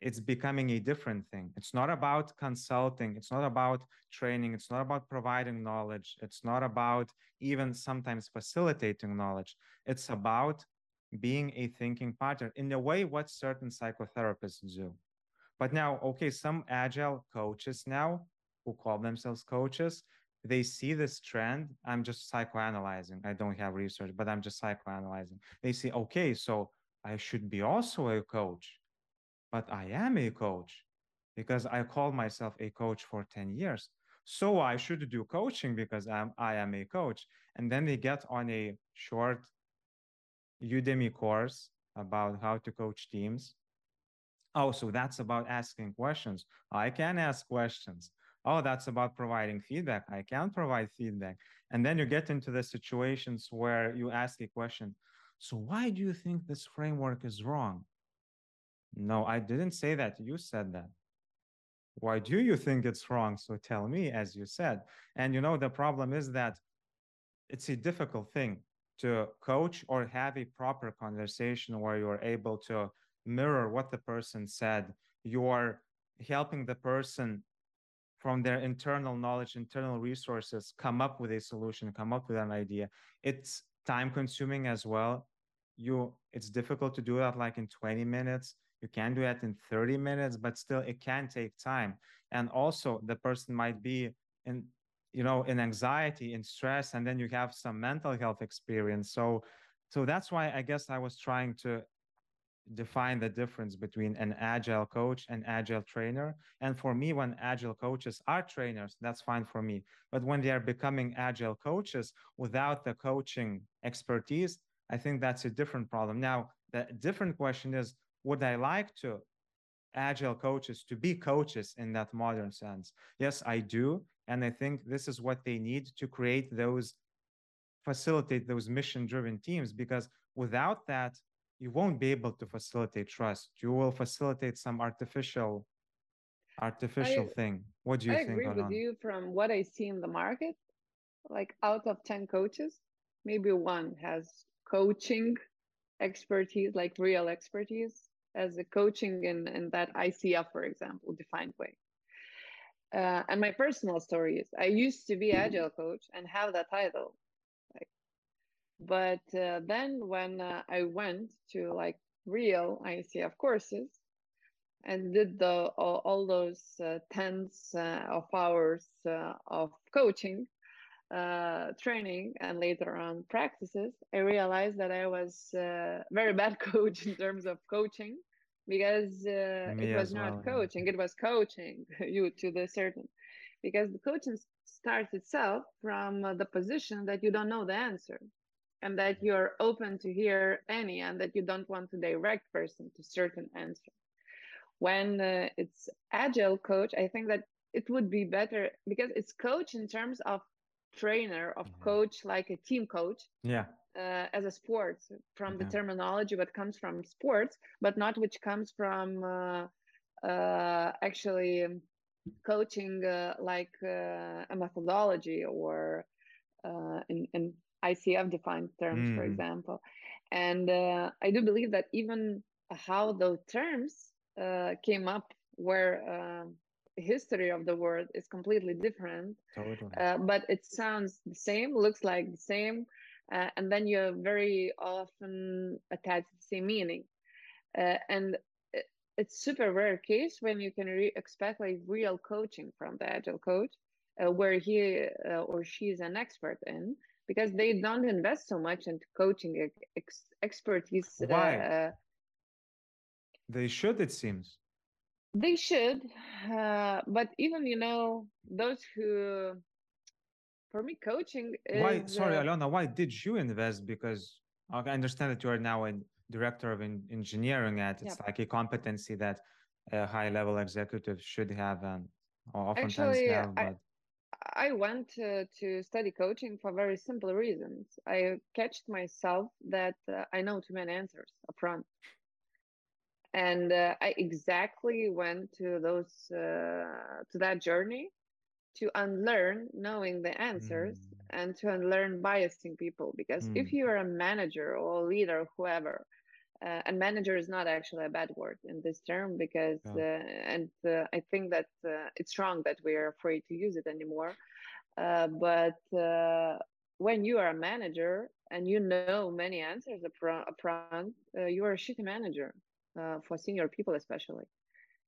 it's becoming a different thing. It's not about consulting. It's not about training. It's not about providing knowledge. It's not about even sometimes facilitating knowledge. It's about being a thinking partner in a way what certain psychotherapists do. But now, okay, some agile coaches now who call themselves coaches, they see this trend. I'm just psychoanalyzing. I don't have research, but I'm just psychoanalyzing. They see, okay, so I should be also a coach but I am a coach because I call myself a coach for 10 years. So I should do coaching because I'm, I am a coach. And then they get on a short Udemy course about how to coach teams. Oh, so that's about asking questions. I can ask questions. Oh, that's about providing feedback. I can provide feedback. And then you get into the situations where you ask a question. So why do you think this framework is wrong? No, I didn't say that. You said that. Why do you think it's wrong? So tell me, as you said. And you know, the problem is that it's a difficult thing to coach or have a proper conversation where you're able to mirror what the person said. You are helping the person from their internal knowledge, internal resources, come up with a solution, come up with an idea. It's time consuming as well. You, it's difficult to do that like in 20 minutes you can do that in 30 minutes but still it can take time and also the person might be in you know in anxiety in stress and then you have some mental health experience so so that's why i guess i was trying to define the difference between an agile coach and agile trainer and for me when agile coaches are trainers that's fine for me but when they are becoming agile coaches without the coaching expertise i think that's a different problem now the different question is would I like to agile coaches to be coaches in that modern sense? Yes, I do. And I think this is what they need to create those, facilitate those mission driven teams, because without that, you won't be able to facilitate trust. You will facilitate some artificial artificial I, thing. What do you I think? I agree with you from what I see in the market. Like out of 10 coaches, maybe one has coaching expertise, like real expertise, as a coaching in, in that ICF, for example, defined way. Uh, and my personal story is I used to be agile coach and have that title. But uh, then when uh, I went to like real ICF courses and did the all, all those uh, tens uh, of hours uh, of coaching, uh, training and later on practices, I realized that I was uh, very bad coach in terms of coaching because uh, it was not well, coaching, yeah. it was coaching you to the certain because the coaching starts itself from uh, the position that you don't know the answer and that you're open to hear any and that you don't want to direct person to certain answer. When uh, it's agile coach i think that it would be better because it's coach in terms of trainer of mm-hmm. coach like a team coach yeah. uh, as a sport from the terminology what comes from sports but not which comes from uh, uh, actually coaching uh, like uh, a methodology or uh, in, in ICF defined terms, mm. for example. And I do believe that even how those terms came up where history of the word is completely different totally. uh, but it sounds the same looks like the same uh, and then you're very often attached to the same meaning uh, and it's super rare case when you can re- expect like real coaching from the agile coach uh, where he uh, or she is an expert in because they don't invest so much into coaching ex- expertise why uh, they should it seems they should, uh, but even you know those who, for me, coaching. Is, why? Sorry, uh, Aliona. Why did you invest? Because I understand that you are now a director of in, engineering at. It's like a competency that a high-level executive should have, and oftentimes Actually, have. But... I, I went to, to study coaching for very simple reasons. I catched myself that uh, I know too many answers upfront and uh, i exactly went to those uh, to that journey to unlearn knowing the answers mm. and to unlearn biasing people because mm. if you are a manager or a leader or whoever uh, and manager is not actually a bad word in this term because yeah. Uh, and uh, i think that uh, it's wrong that we are afraid to use it anymore. But when you are a manager and you know many answers upfront, upfront you are a shitty manager uh, for senior people especially.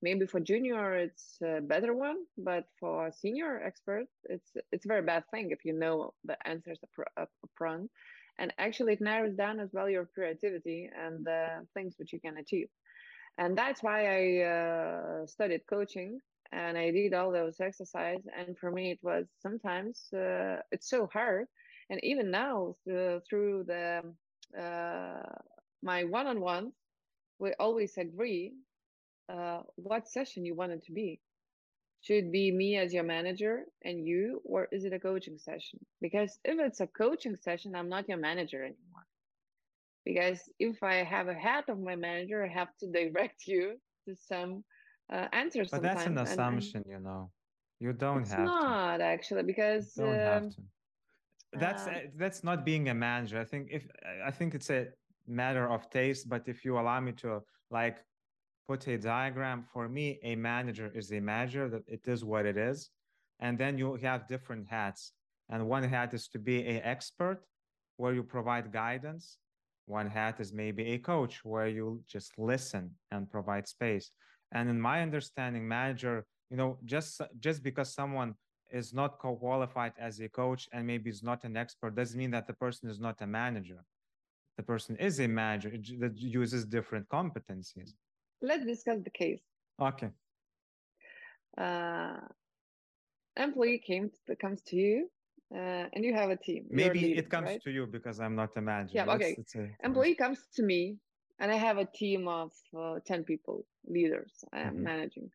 Maybe for junior it's a better one but for senior experts it's it's a very bad thing if you know the answers up, front and actually it narrows down as well your creativity and the things which you can achieve and that's why i uh, studied coaching and i did all those exercises and for me it was sometimes uh, it's so hard and even now uh, through the uh, my one-on-ones we always agree uh, what session you want it to be. Should it be me as your manager and you, or is it a coaching session? Because if it's a coaching session, I'm not your manager anymore. Because if I have a hat of my manager, I have to direct you to some uh, answers. But that's an assumption, you know. You don't it's have not to. actually because you don't um, have to. That's uh, that's not being a manager. I think if I think it's a matter of taste, but if you allow me to like put a diagram, for me, a manager is a manager that it is what it is. And then you have different hats. And one hat is to be a expert where you provide guidance. One hat is maybe a coach where you just listen and provide space. And in my understanding, manager, you know, just just because someone is not qualified as a coach and maybe is not an expert doesn't mean that the person is not a manager the person is a manager that uses different competencies. Let's discuss the case. Okay. Uh, employee came to, comes to you uh, and you have a team. Maybe leading, it comes right? to you because I'm not a manager. Yeah, okay. Let's, let's employee comes to me and I have a team of uh, 10 people, leaders I am mm-hmm. managing.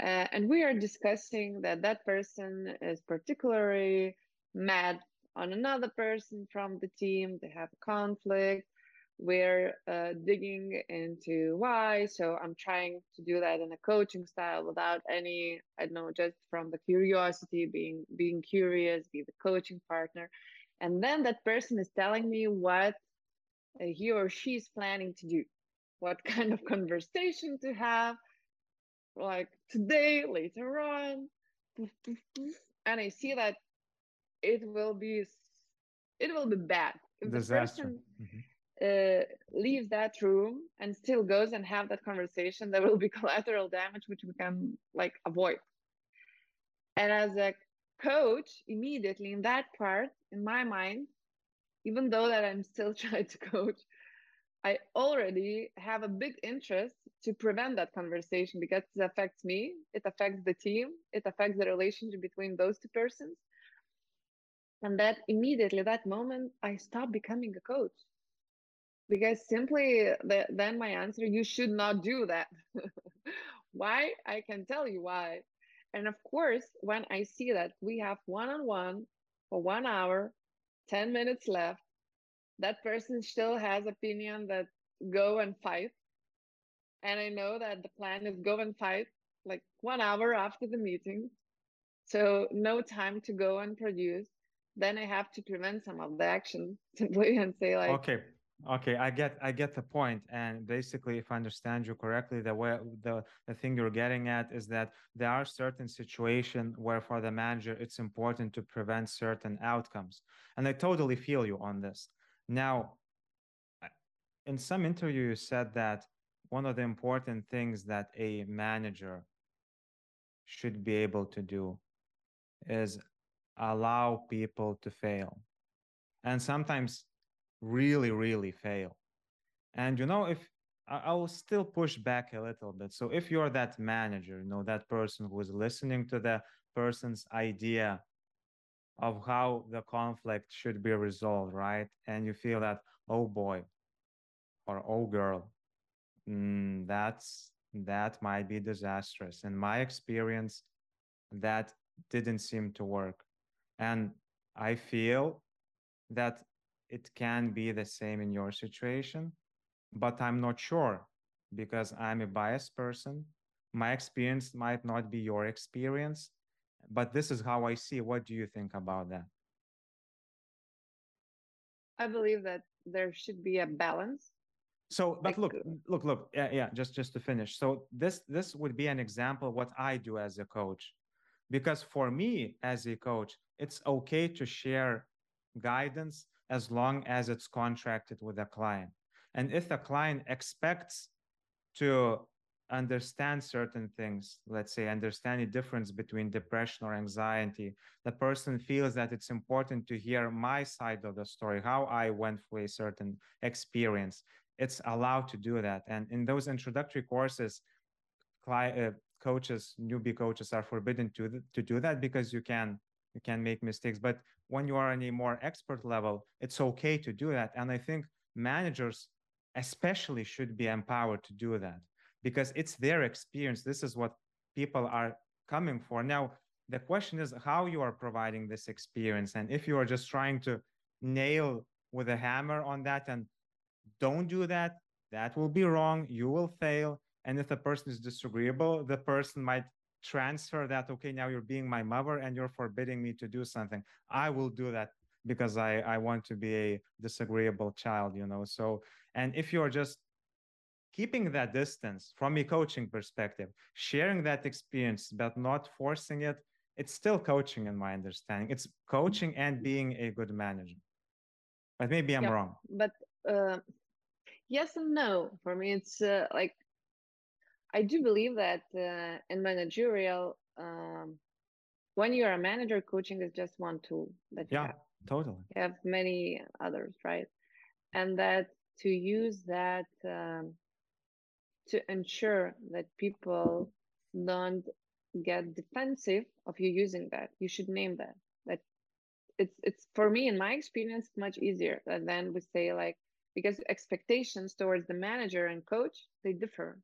Uh, and we are discussing that that person is particularly mad on another person from the team. They have a conflict. We're uh, digging into why. So I'm trying to do that in a coaching style without any, I don't know, just from the curiosity, being being curious, be the coaching partner. And then that person is telling me what uh, he or she is planning to do, what kind of conversation to have, like today, later on. And I see that it will be it will be bad if Disaster. the person mm-hmm. Uh, leaves that room and still goes and have that conversation there will be collateral damage which we can like avoid. And as a coach immediately in that part in my mind even though that i'm still trying to coach i already have a big interest to prevent that conversation because it affects me it affects the team it affects the relationship between those two persons. And that immediately that moment i stop becoming a coach because simply the, then my answer you should not do that. Why? I can tell you why. And of course when i see that we have one-on-one for one hour 10 minutes left that person still has opinion that go and fight. And i know that the plan is go and fight like one hour after the meeting. So no time to go and produce. Then i have to prevent some of the action simply and say like okay okay i get i get the point and basically if i understand you correctly the way the, the thing you're getting at is that there are certain situations where for the manager it's important to prevent certain outcomes and i totally feel you on this. Now in some interview you said that one of the important things that a manager should be able to do is allow people to fail and sometimes really really fail and you know if I will still push back a little bit. So if you're that manager, you know, that person who is listening to the person's idea of how the conflict should be resolved, right? And you feel that, oh boy, or oh girl, mm, that's that might be disastrous. In my experience, that didn't seem to work. And I feel that it can be the same in your situation, but I'm not sure because I'm a biased person. My experience might not be your experience, but this is how I see. What do you think about that? I believe that there should be a balance. So, but look, uh, look, look, yeah, yeah, just just to finish. So this this would be an example of what I do as a coach. Because for me as a coach, it's okay to share guidance as long as it's contracted with a client. And if the client expects to understand certain things, let's say understand the difference between depression or anxiety, the person feels that it's important to hear my side of the story, how I went through a certain experience. It's allowed to do that. And in those introductory courses, uh, coaches, newbie coaches are forbidden to, to do that because you can you can make mistakes. But when you are on a more expert level, it's okay to do that. And I think managers especially should be empowered to do that because it's their experience. This is what people are coming for. Now, the question is how you are providing this experience. And if you are just trying to nail with a hammer on that and don't do that, that will be wrong. You will fail. And if the person is disagreeable, the person might transfer that okay now you're being my mother and you're forbidding me to do something. I will do that because i i want to be a disagreeable child you know? So and if you're just keeping that distance from a coaching perspective sharing that experience but not forcing it it's still coaching in my understanding. It's coaching and being a good manager. But maybe i'm yeah, wrong. But uh, yes and no. For me it's uh, like I do believe that uh, in managerial, um, when you're a manager, coaching is just one tool that yeah, you have. totally. You have many others, right? And that to use that um, to ensure that people don't get defensive of you using that, you should name that. That it's it's for me in my experience much easier than we say like because expectations towards the manager and coach they differ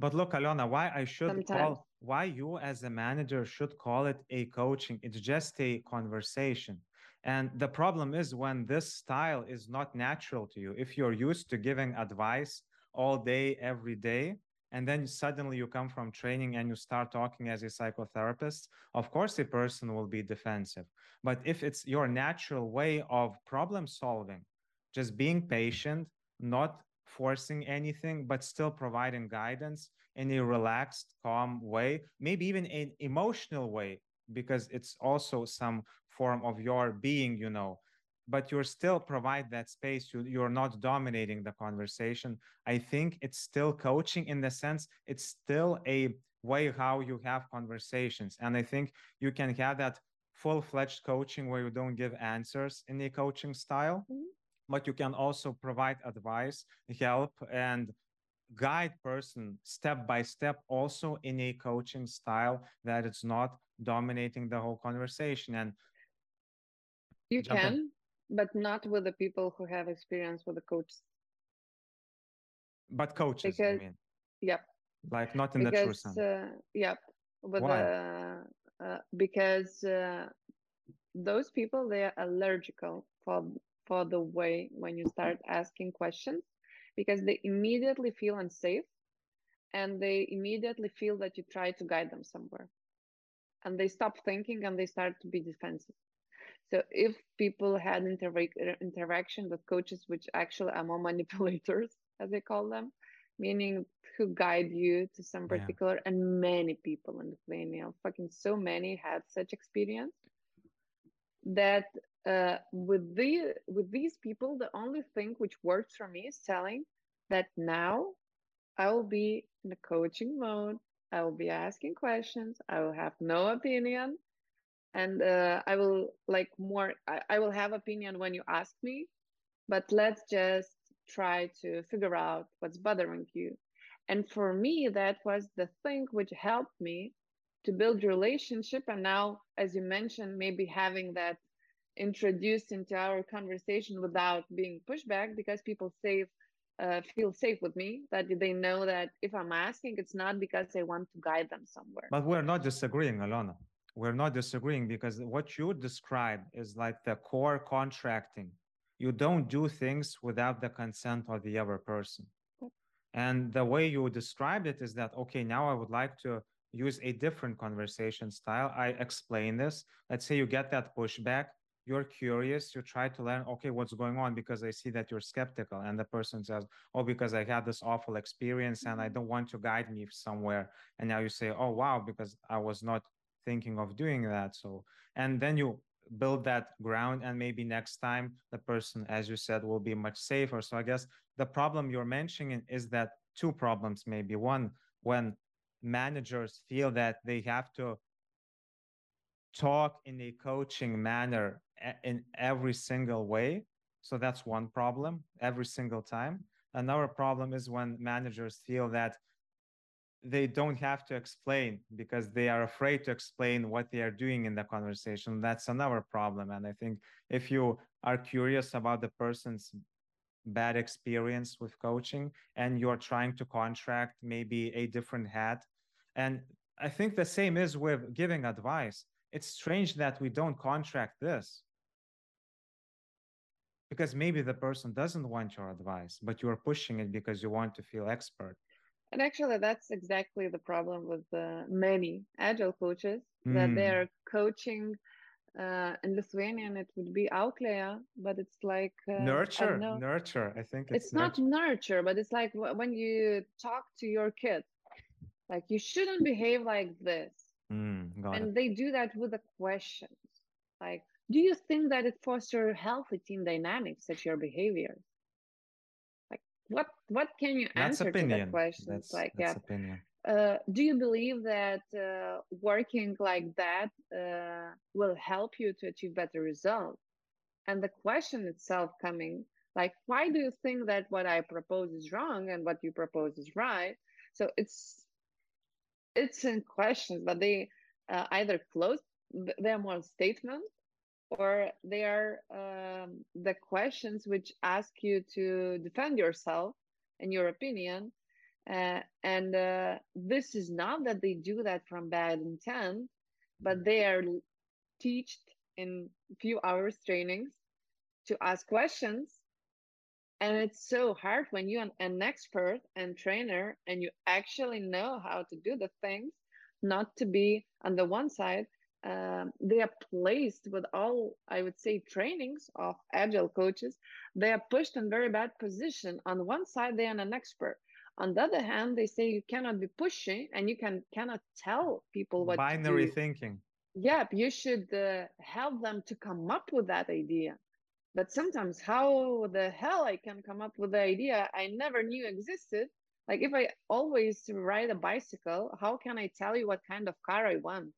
but look, Aliona, why I should Sometimes. call why you as a manager should call it a coaching. It's just a conversation. And the problem is when this style is not natural to you, if you're used to giving advice all day, every day, and then suddenly you come from training and you start talking as a psychotherapist, of course, a person will be defensive. But if it's your natural way of problem solving, just being patient, not forcing anything, but still providing guidance in a relaxed, calm way, maybe even an emotional way, because it's also some form of your being, you know. But you're still provide that space. You, you're not dominating the conversation. I think it's still coaching in the sense it's still a way how you have conversations. And I think you can have that full-fledged coaching where you don't give answers in a coaching style Mhm. But you can also provide advice help and guide person step by step also in a coaching style that it's not dominating the whole conversation and You Jump in. can, but not with the people who have experience with the coach. but coaches i Because- mean Yep. like not in the true sense uh, yep with Why? the uh, because uh, those people they are allergical for for the way when you start asking questions because they immediately feel unsafe and they immediately feel that you try to guide them somewhere and they stop thinking and they start to be defensive so if people had intera- interaction with coaches which actually are more manipulators as they call them meaning who guide you to some Yeah. particular and many people in lithuania fucking so many had such experience that uh, with the with these people the only thing which works for me is telling that now i will be in a coaching mode i will be asking questions i will have no opinion and uh, i will like more I, I will have opinion when you ask me but let's just try to figure out what's bothering you. And for me that was the thing which helped me to build relationship and now as you mentioned maybe having that introduced into our conversation without being pushed back because people safe uh, feel safe with me that they know that if i'm asking it's not because i want to guide them somewhere But we're not disagreeing, Alona. We're not disagreeing because what you describe is like the core contracting. You don't do things without the consent of the other person. And the way you described it is that, okay, now I would like to use a different conversation style. I explain this. Let's say you get that pushback. You're curious. You try to learn, okay, what's going on? Because I see that you're skeptical. And the person says, oh, because I had this awful experience and I mm-hmm. don't want to guide me somewhere and now you say oh wow because i was not thinking of doing that so and then you build that ground and maybe next time the person as you said will be much safer so i guess the problem you're mentioning is that two problems maybe one when managers feel that they have to talk in a coaching manner in every single way so that's one problem every single time another problem is when managers feel that they don't have to explain because they are afraid to explain what they are doing in the conversation. That's another problem. And I think if you are curious about the person's bad experience with coaching and you're trying to contract maybe a different hat, and I think the same is with giving advice. It's strange that we don't contract this because maybe the person doesn't want your advice, but you're pushing it because you want to feel expert. And actually, that's exactly the problem with uh, many agile coaches that they Mm. are coaching. Uh, in Lithuanian, it would be auklea, but it's like uh, nurture don't nurture i think it's, It's not nurture, but it's like wh- when you talk to your kid, like you shouldn't behave like this, Mm, and it. they do that with the questions. Like, do you think that it fosters healthy team dynamics at your behavior? Like, what what can you That's answer to that question? That's, like, that's yeah, opinion. uh, do you believe that uh, working like that uh, will help you to achieve better results? And the question itself coming, like, why do you think that what I propose is wrong and what you propose is right? So it's it's in questions, but they uh, either close, th- they're more statements, or they are um, the questions which ask you to defend yourself and your opinion uh, and uh, this is not that they do that from bad intent, but they are taught in few hours trainings to ask questions. And it's so hard when you're an, an expert and trainer and you actually know how to do the things, not to be on the one side. Um, they are placed with all, I would say, trainings of agile coaches. They are pushed in very bad position. On one side, they are an expert on the other hand, they say you cannot be pushing and you can cannot tell people what Binary thinking. Yep, you should uh, help them to come up with that idea. But sometimes, how the hell I can come up with the idea I never knew existed? Like if I always ride a bicycle, how can I tell you what kind of car I want?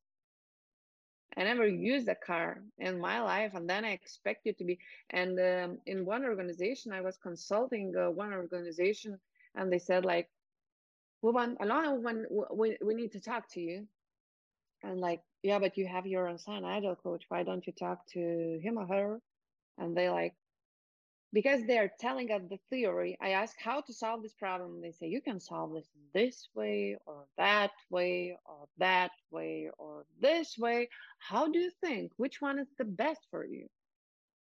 I never used a car in my life, and then I expect you to be. And um, in one organization, I was consulting uh, one organization, and they said like, "We want Aliona, when we we need to talk to you." And like, yeah, but you have your own son, agile coach. Why don't you talk to him or her? And they like, because they're telling us the theory. I ask how to solve this problem. They say you can solve this this way or that way or that way or this way. How do you think? Which one is the best for you?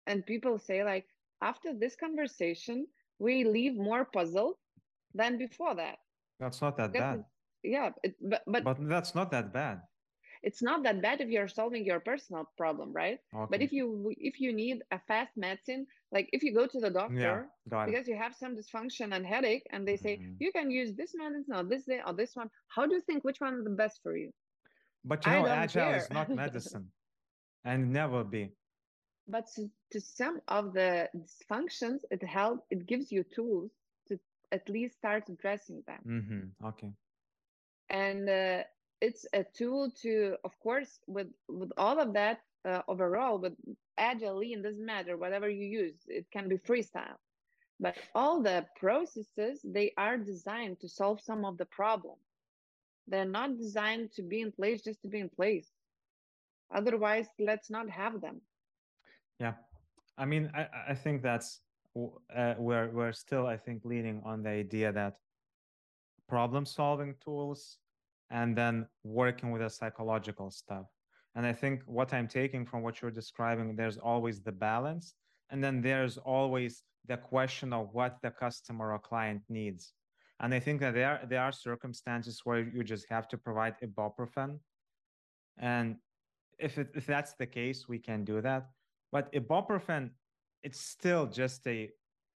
And people say like after this conversation, we leave more puzzled than before that. That's not that bad. Yeah, it, but, but but that's not that bad it's not that bad if you're solving your personal problem right okay. but if you if you need a fast medicine like if you go to the doctor yeah, because you have some dysfunction and headache and they say mm-hmm. you can use this medicine or this day or this one how do you think which one is the best for you but you know agile care. is not medicine and never be but to, to some of the dysfunctions it helps it gives you tools to at least start addressing them mm-hmm. okay and uh, it's a tool to of course with with all of that uh, overall with agile lean doesn't matter whatever you use it can be freestyle. But all the processes they are designed to solve some of the problem. They're not designed to be in place just to be in place. Otherwise let's not have them. Yeah. I mean i, I think that's uh, we're we're still i think leaning on the idea that problem solving tools and then working with the psychological stuff. And I think what I'm taking from what you're describing, there's always the balance. And then there's always the question of what the customer or client needs. And I think that there, there are circumstances where you just have to provide ibuprofen. And if, it, if that's the case, we can do that. But ibuprofen, it's still just a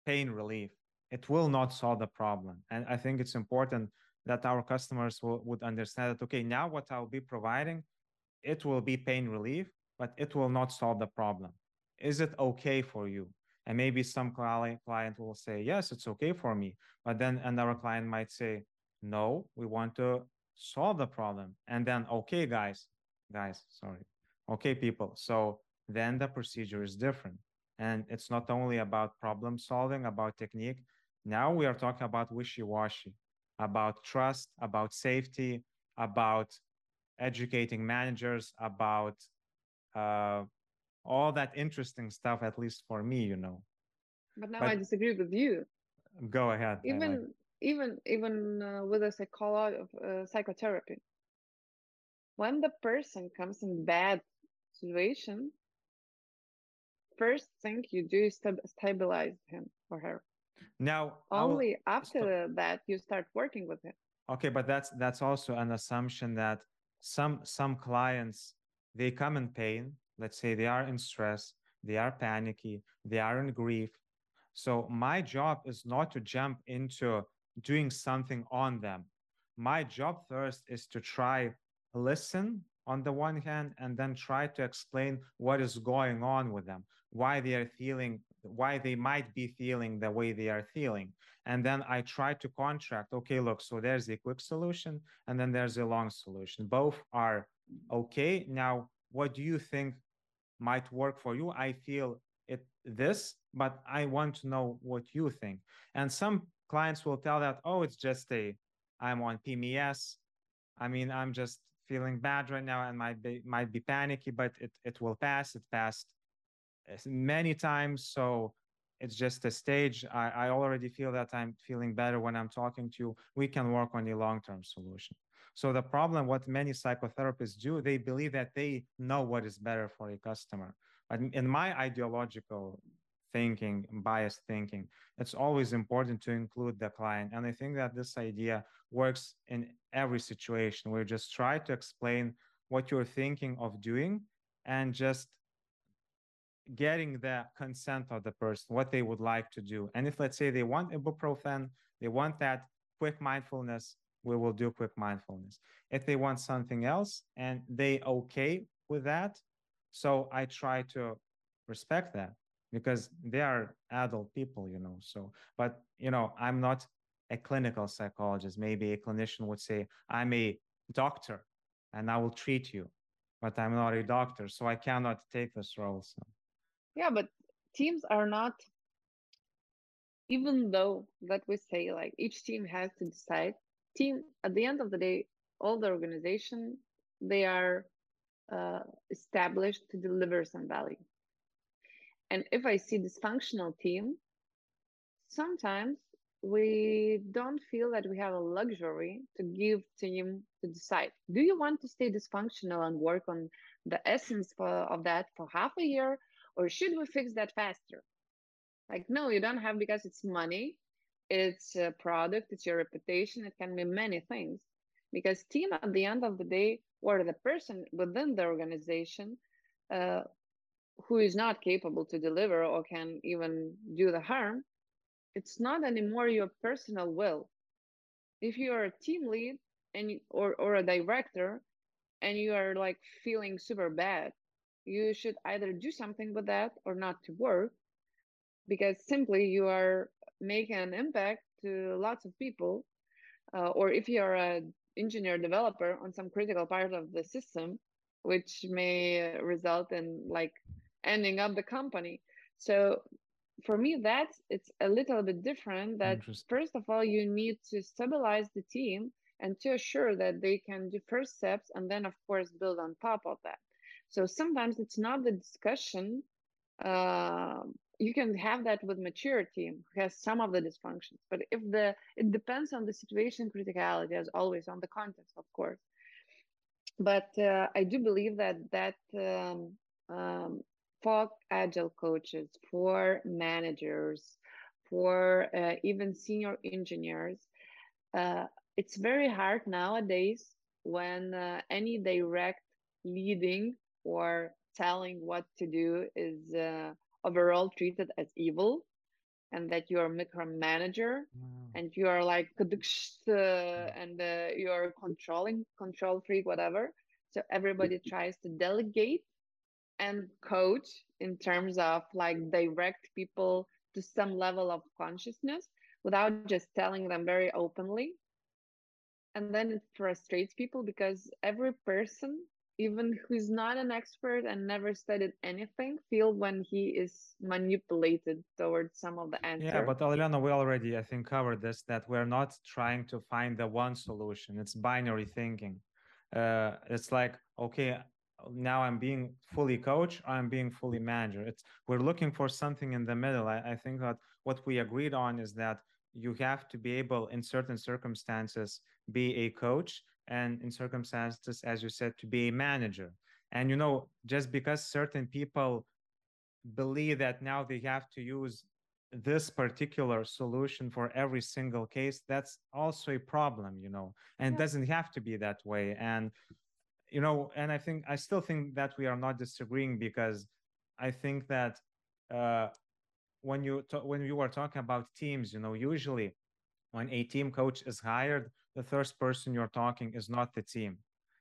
pain relief. It will not solve the problem. And I think it's important that our customers will, would understand that okay now what i'll be providing it will be pain relief but it will not solve the problem. Is it okay for you? And maybe some client will say yes it's okay for me. But then another client might say no we want to solve the problem. And then okay guys guys sorry. Okay people. So then the procedure is different. And it's not only about problem solving about technique. Now we are talking about wishy-washy about trust, about safety, about educating managers, about uh, all that interesting stuff, at least for me, you know. But now but, I disagree with you. Go ahead. Even even even uh, with a psychology uh, psychotherapy, when the person comes in bad situation, first thing you do is stabilize him or her. Now, only after that you start working with him. Okay, but that's that's also an assumption that some some clients they come in pain. Let's say they are in stress, they are panicky, they are in grief. So my job is not to jump into doing something on them. My job first is to try listen on the one hand and then try to explain what is going on with them why they are feeling why they might be feeling the way they are feeling. And then i try to contract okay look so there's a quick solution and then there's a long solution. Both are okay. Now what do you think might work for you? I feel it this but i want to know what you think. And some clients will tell that oh it's just a i'm on pms i mean i'm just feeling bad right now and might be might be panicky but it, it will pass. It passed many times. So it's just a stage. I, I already feel that I'm feeling better when I'm talking to you. We can work on a long-term solution. So the problem, what many psychotherapists do, they believe that they know what is better for a customer. But in my ideological thinking, biased thinking, it's always important to include the client. And I think that this idea works in every situation. We just try to explain what you're thinking of doing and just getting the consent of the person, what they would like to do. And if let's say they want ibuprofen, they want that quick mindfulness, we will do quick mindfulness. If they want something else and they okay with that, so I try to respect that because they are adult people, you know. So, but you know, I'm not a clinical psychologist. Maybe a clinician would say, I'm a doctor and I will treat you. but I'm not a doctor, so I cannot take this role. So. Yeah, but teams are not even though that we say like each team has to decide team at the end of the day all the organization they are uh, established to deliver some value. And if i see dysfunctional team sometimes we don't feel that we have a luxury to give team to decide. Do you want to stay dysfunctional and work on the essence for, of that for half a year or should we fix that faster like, no, you don't have because it's money, it's a product, it's your reputation, it can be many things. Because team at the end of the day, or the person within the organization uh, who is not capable to deliver or can even do the harm, it's not anymore your personal will. If you are a team lead and or or a director and you are like feeling super bad, you should either do something with that or not to work because simply you are making an impact to lots of people uh, or if you're an engineer developer on some critical part of the system which may result in like ending up the company. So for me that's it's a little bit different that first of all you need to stabilize the team and to assure that they can do first steps and then of course build on top of that so sometimes it's not the discussion uh, you can have that with mature team who has some of the dysfunctions but if the it depends on the situation criticality as always on the context of course. But uh, i do believe that that um, um, for agile coaches for managers for uh, even senior engineers uh, it's very hard nowadays when uh, any direct leading or telling what to do is uh, overall treated as evil and that you are micromanager mm. and you are like uh, and uh, you are controlling control freak whatever. So everybody tries to delegate and coach in terms of like direct people to some level of consciousness without just telling them very openly. And then it frustrates people because every person even who's not an expert and never studied anything feel when he is manipulated towards some of the answers. Yeah, but Aliona, we already I think covered this that we're not trying to find the one solution. It's binary thinking. Uh, it's like okay, now I'm being fully coach, I'm being fully manager. It's we're looking for something in the middle. I, I think that what we agreed on is that you have to be able in certain circumstances be a coach and in circumstances, as you said, to be a manager. And you know, just because certain people believe that now they have to use this particular solution for every single case, that's also a problem, you know, and yeah. it doesn't have to be that way. And you know, and I think I still think that we are not disagreeing because I think that uh, when you when you are talking about teams, you know, usually when a team coach is hired, the first person you're talking is not the team.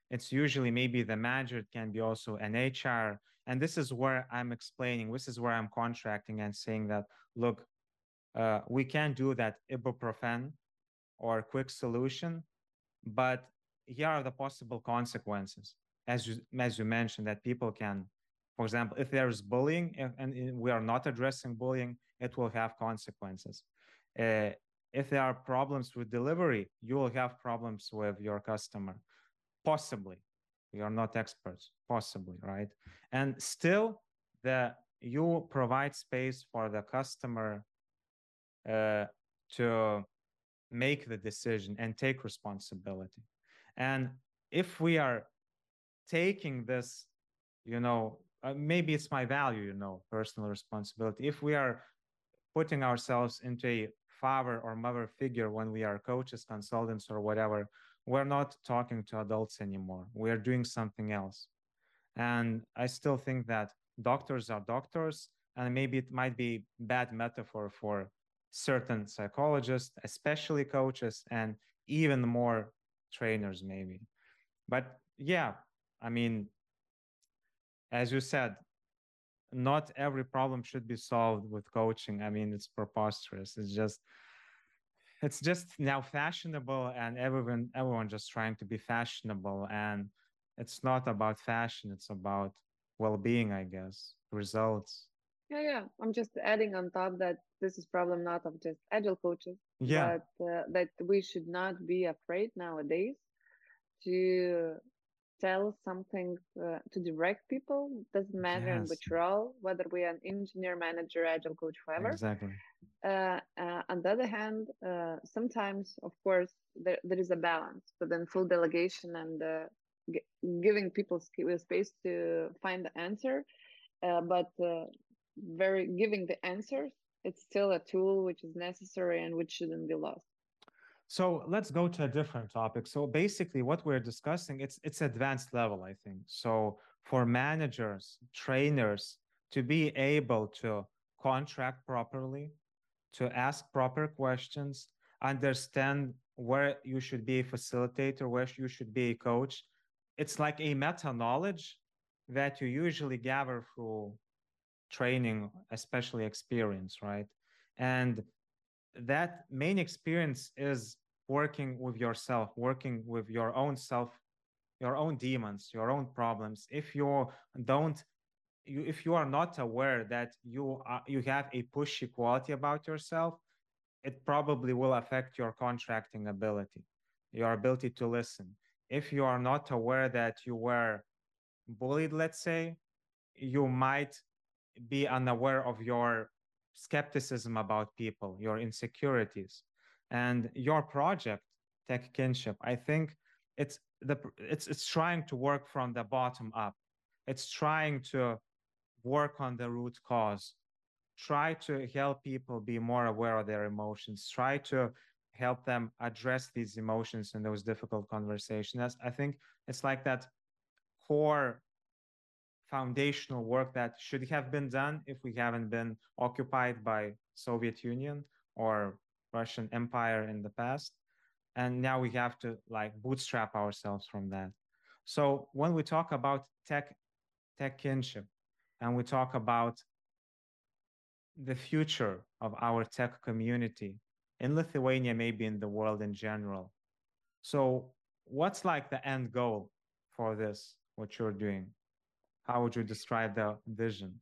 It's usually maybe the manager, it can be also an HR. And this is where I'm explaining, this is where I'm contracting and saying that, look, uh, we can do that ibuprofen or quick solution, but here are the possible consequences. As you, as you mentioned, that people can, for example, if there is bullying and we are not addressing bullying, it will have consequences. Uh, if there are problems with delivery, you will have problems with your customer. Possibly. You're not experts, possibly, right? And still, the you provide space for the customer uh, to make the decision and take responsibility. And if we are taking this, you know, uh, maybe it's my value, you know, personal responsibility. If we are putting ourselves into a father or mother figure when we are coaches, consultants, or whatever, we're not talking to adults anymore. We are doing something else. And I still think that doctors are doctors, and maybe it might be bad metaphor for certain psychologists, especially coaches, and even more trainers, maybe. But yeah, I mean, as you said, not every problem should be solved with coaching. I mean, it's preposterous. It's just it's just now fashionable and everyone everyone just trying to be fashionable. And it's not about fashion. It's about well-being i guess results. Yeah yeah. I'm just adding on top that this is problem not of just agile coaches yeah. but uh, that we should not be afraid nowadays to tell something uh, to direct people doesn't matter yes. in which role whether we are an engineer manager agile coach whoever exactly. Uh, uh, on the other hand uh, sometimes of course there, there is a balance but then full delegation and uh, g- giving people space to find the answer. Uh, but very giving the answers it's still a tool which is necessary and which shouldn't be lost so let's go to a different topic. So basically what we're discussing, it's it's advanced level, I think. So for managers, trainers to be able to contract properly, to ask proper questions, understand where you should be a facilitator, where you should be a coach. It's like a meta knowledge that you usually gather through training, especially experience, right? And that main experience is working with yourself, working with your own self, your own demons, your own problems. If you don't, you, if you are not aware that you are, you have a pushy quality about yourself, it probably will affect your contracting ability, your ability to listen. If you are not aware that you were bullied, let's say, you might be unaware of your skepticism about people, your insecurities and your project tech kinship i think it's the it's it's trying to work from the bottom up. It's trying to work on the root cause. Try to help people be more aware of their emotions. Try to help them address these emotions in those difficult conversations. I think it's like that core foundational work that should have been done if we haven't been occupied by soviet union or Russian Empire in the past. And now we have to like bootstrap ourselves from that. So when we talk about tech, tech kinship, and we talk about the future of our tech community in Lithuania, maybe in the world in general. So what's like the end goal for this, what you're doing? How would you describe the vision?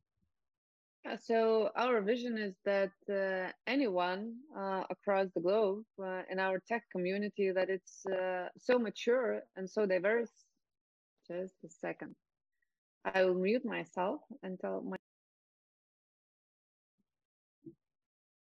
So our vision is that uh, anyone uh, across the globe uh, in our tech community that it's uh, so mature and so diverse. Just a second. I will mute myself until my.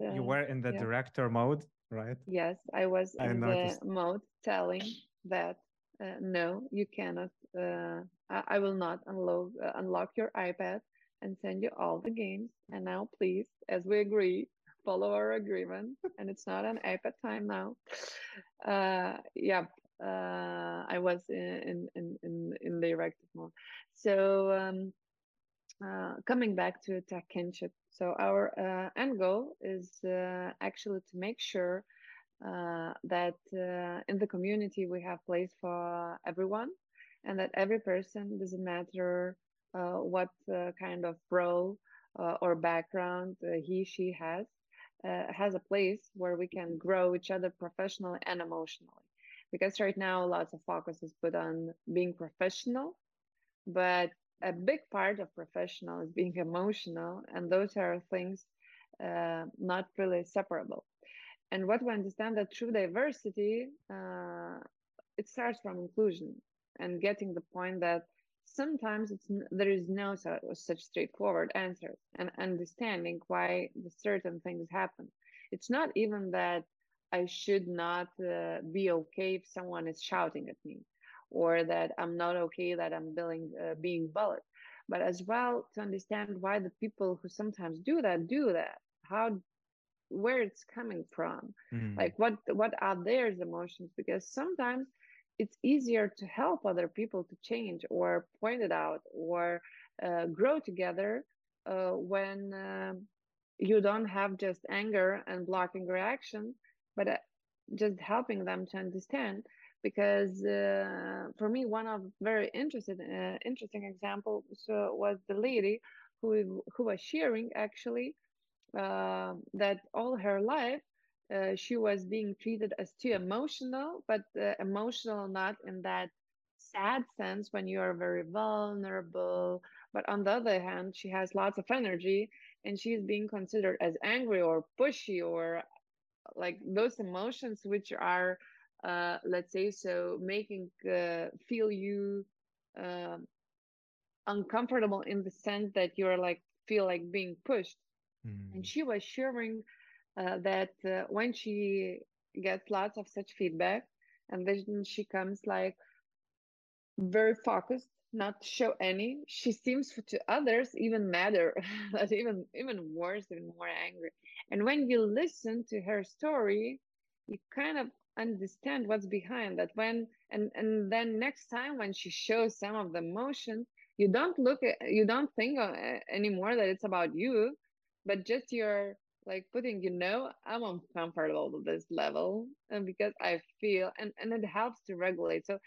you were in the yeah. director mode, right? Yes, I was I in noticed. the mode telling that uh, no, you cannot. Uh, I, I, will not unlock unlock your iPad and send you all the games. And now, please, as we agree, follow our agreement. and it's not an iPad time now. Uh, yeah, uh, I was in in in in the directive mode. So um, uh, coming back to tech kinship. So our uh, end goal is uh, actually to make sure uh, that uh, in the community we have place for everyone, and that every person doesn't matter what uh, kind of role uh, or background he she has has a place where we can grow each other professionally and emotionally. Because right now lots of focus is put on being professional but a big part of professional is being emotional and those are things uh, not really separable. And what we understand that true diversity uh, it starts from inclusion and getting the point that sometimes it's there is no such straightforward answer and understanding why the certain things happen. It's not even that i should not uh, be okay if someone is shouting at me or that i'm not okay that i'm being, uh, being bullied. But as well to understand why the people who sometimes do that do that. How where it's coming from. Mm. like what what are their emotions? Because sometimes it's easier to help other people to change or point it out or uh, grow together uh, when uh, you don't have just anger and blocking reaction but uh, just helping them to understand. Because uh, for me one of very interesting uh, interesting example so was the lady who who was sharing actually that all her life uh, she was being treated as too emotional, but uh, emotional not in that sad sense when you are very vulnerable. But on the other hand, she has lots of energy and she's being considered as angry or pushy or like those emotions which are, uh, let's say, so making uh, feel you uh, uncomfortable in the sense that you're like feel like being pushed. Mm. And she was sharing uh, that uh, when she gets lots of such feedback, and then she comes like very focused, not show any. She seems to others even madder, even even worse, even more angry. And when you listen to her story, you kind of understand what's behind that. When and and then next time when she shows some of the emotions, you don't look at, you don't think uh, anymore that it's about you, but just your like putting you know i'm uncomfortable with this level and because i feel and and it helps to regulate. So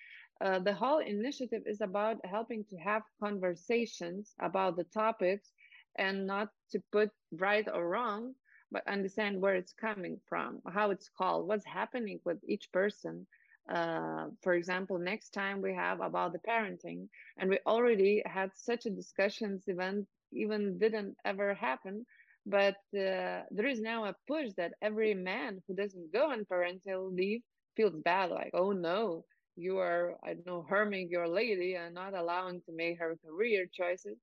uh, the whole initiative is about helping to have conversations about the topics and not to put right or wrong but understand where it's coming from how it's called what's happening with each person. Uh, for example next time we have about the parenting and we already had such a discussions event even didn't ever happen but uh, there is now a push that every man who doesn't go on parental leave feels bad, like, oh no, you are, I don't know, harming your lady and not allowing to make her career choices.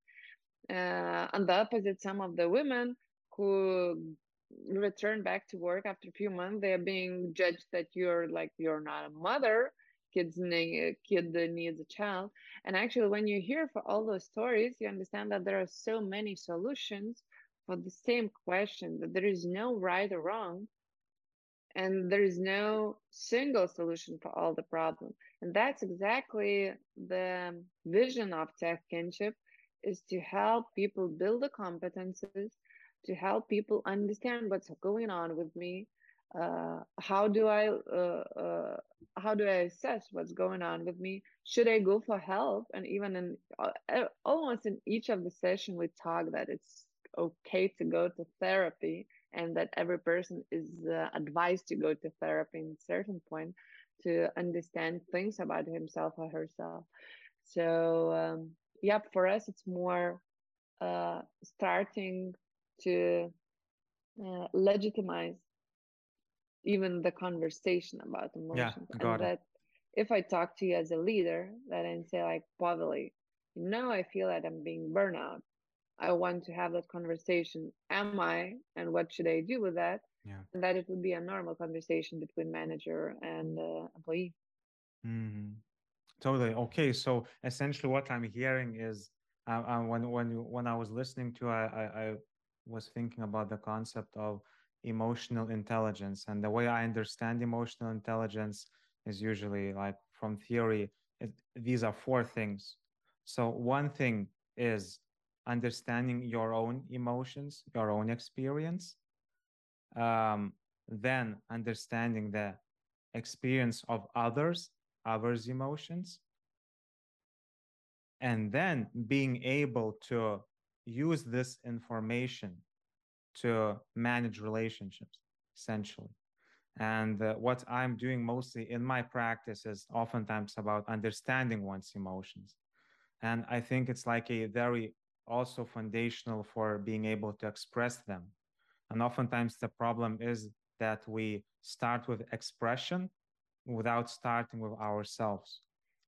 Uh, on the opposite, some of the women who return back to work after a few months, they are being judged that you're like, you're not a mother. Kids need, kid needs a child. And actually, when you hear for all those stories, you understand that there are so many solutions for the same question that there is no right or wrong and there is no single solution for all the problem. And that's exactly the vision of tech kinship is to help people build the competences to help people understand what's going on with me uh, how do i uh, uh, how do i assess what's going on with me? Should i go for help? And even in uh, almost in each of the session we talk that it's okay to go to therapy and that every person is uh, advised to go to therapy in a certain point to understand things about himself or herself. So um, yeah for us it's more uh, starting to uh, legitimize even the conversation about emotions. Yeah, got and it. that if i talk to you as a leader that i say like Paveli, you know i feel that i'm being burnout I want to have that conversation. Am I, and what should I do with that? Yeah. And that it would be a normal conversation between manager and uh, employee. Mm-hmm. Totally. Okay. So essentially, what I'm hearing is uh, uh, when when you, when I was listening to, I, I I was thinking about the concept of emotional intelligence, and the way I understand emotional intelligence is usually like from theory. It, these are four things. So one thing is understanding your own emotions, your own experience, um, then understanding the experience of others, others' emotions, and then being able to use this information to manage relationships, essentially. And uh, what I'm doing mostly in my practice is oftentimes about understanding one's emotions. And I think it's like a very also foundational for being able to express them. And oftentimes the problem is that we start with expression without starting with ourselves.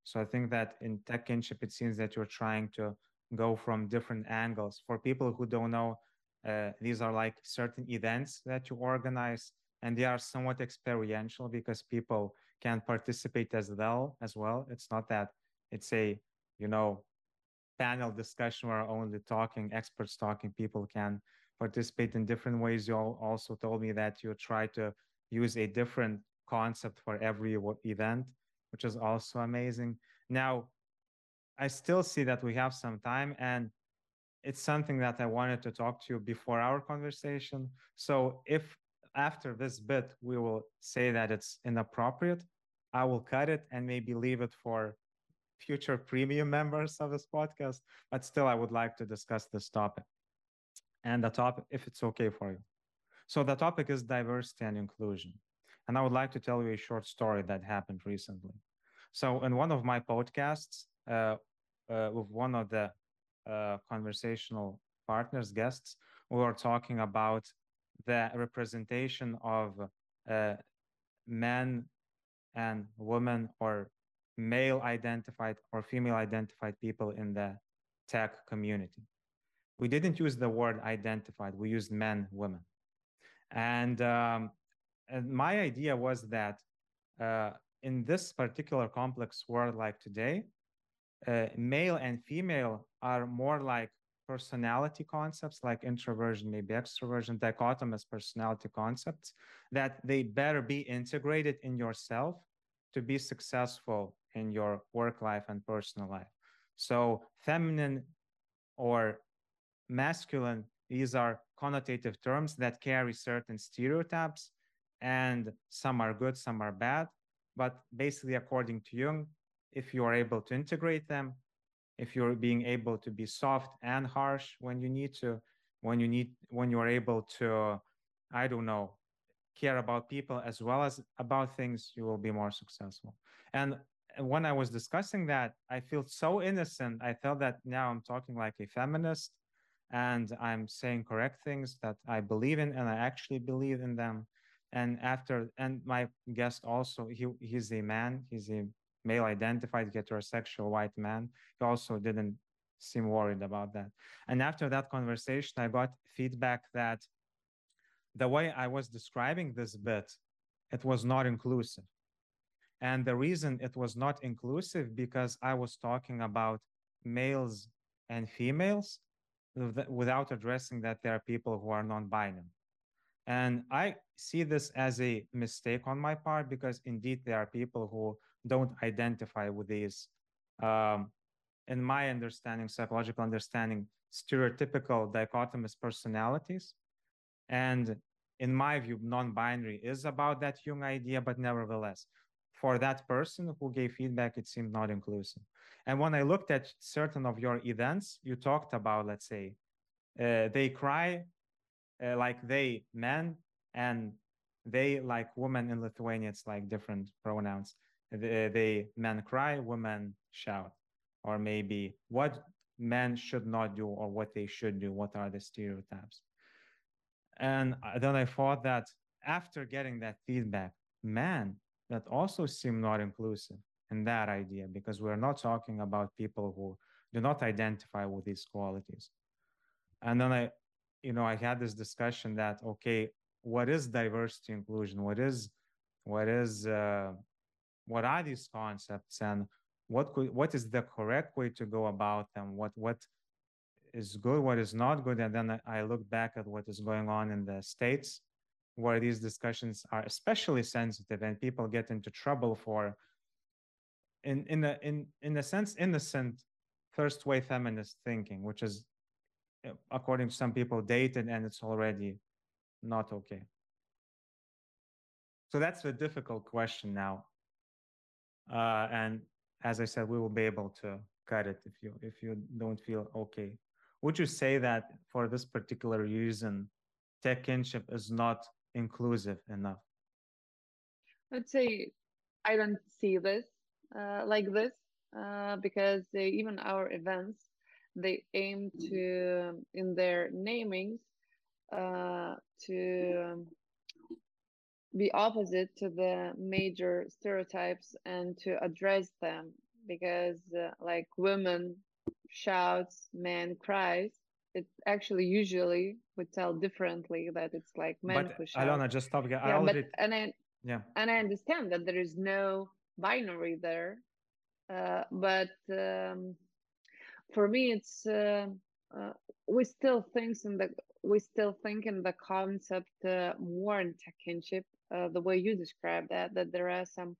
So I think that in tech kinship, it seems that you're trying to go from different angles. For people who don't know, uh, these are like certain events that you organize, and they are somewhat experiential because people can participate as well. As well, it's not that it's a you know panel discussion where only talking experts talking people can participate in different ways. You all also told me that you try to use a different concept for every event which is also amazing. Now i still see that we have some time and it's something that i wanted to talk to you before our conversation. So if after this bit we will say that it's inappropriate i will cut it and maybe leave it for future premium members of this podcast, but still, I would like to discuss this topic and the topic, if it's okay for you. So, the topic is diversity and inclusion. And I would like to tell you a short story that happened recently. So in one of my podcasts, uh, uh, with one of the uh, conversational partners, guests, we were talking about the representation of uh, men and women or male identified or female identified people in the tech community. We didn't use the word identified, we used men, women. And, um, and my idea was that uh, in this particular complex world like today, uh, male and female are more like personality concepts like introversion, maybe extroversion, dichotomous personality concepts, that they better be integrated in yourself to be successful in your work life and personal life. So, feminine or masculine, these are connotative terms that carry certain stereotypes, and some are good, some are bad. But basically, according to Jung, if you are able to integrate them, if you're being able to be soft and harsh when you need to, when you need, when you're able to, I don't know, care about people as well as about things, you will be more successful. And when I was discussing that, I feel so innocent. I felt that now I'm talking like a feminist and I'm saying correct things that I believe in and I actually believe in them. And after, and my guest also, he, he's a man, he's a male identified heterosexual white man. He also didn't seem worried about that. And after that conversation, I got feedback that the way I was describing this bit, it was not inclusive. And the reason it was not inclusive because I was talking about males and females without addressing that there are people who are non-binary. And I see this as a mistake on my part because indeed there are people who don't identify with these, um, in my understanding, psychological understanding, stereotypical dichotomous personalities. And in my view, non binary is about that Jung idea, but nevertheless, for that person who gave feedback, it seemed not inclusive. And when I looked at certain of your events, you talked about, let's say, uh, they cry uh, like they men and they like women in Lithuania, it's like different pronouns. They, they men cry, women shout, or maybe what men should not do or what they should do. What are the stereotypes? And then I thought that after getting that feedback, man, that also seemed not inclusive in that idea because we're not talking about people who do not identify with these qualities. And then I, you know, I had this discussion that okay, what is diversity inclusion? What is what is uh, what are these concepts and what could what is the correct way to go about them? What what is good, what is not good, and then I look back at what is going on in the states where these discussions are especially sensitive and people get into trouble for in in a in in a sense innocent first wave feminist thinking which is uh, according to some people dated and it's already not okay. So that's a difficult question now. Uh, and as i said we will be able to cut it if you if you don't feel okay would you say that for this particular reason tech kinship is not inclusive enough? I'd say i don't see this uh, like this uh, because they, even our events they aim to in their namings uh, to be opposite to the major stereotypes and to address them because uh, like women shouts man cries it actually usually would tell differently that it's like men but who shout. Alona, just stop. Yeah, I already... but, and I yeah, and I understand that there is no binary there, uh, but um, for me, it's uh, uh, we still think in the we still think in the concept uh, more in tech kinship, uh, the way you describe that that there are some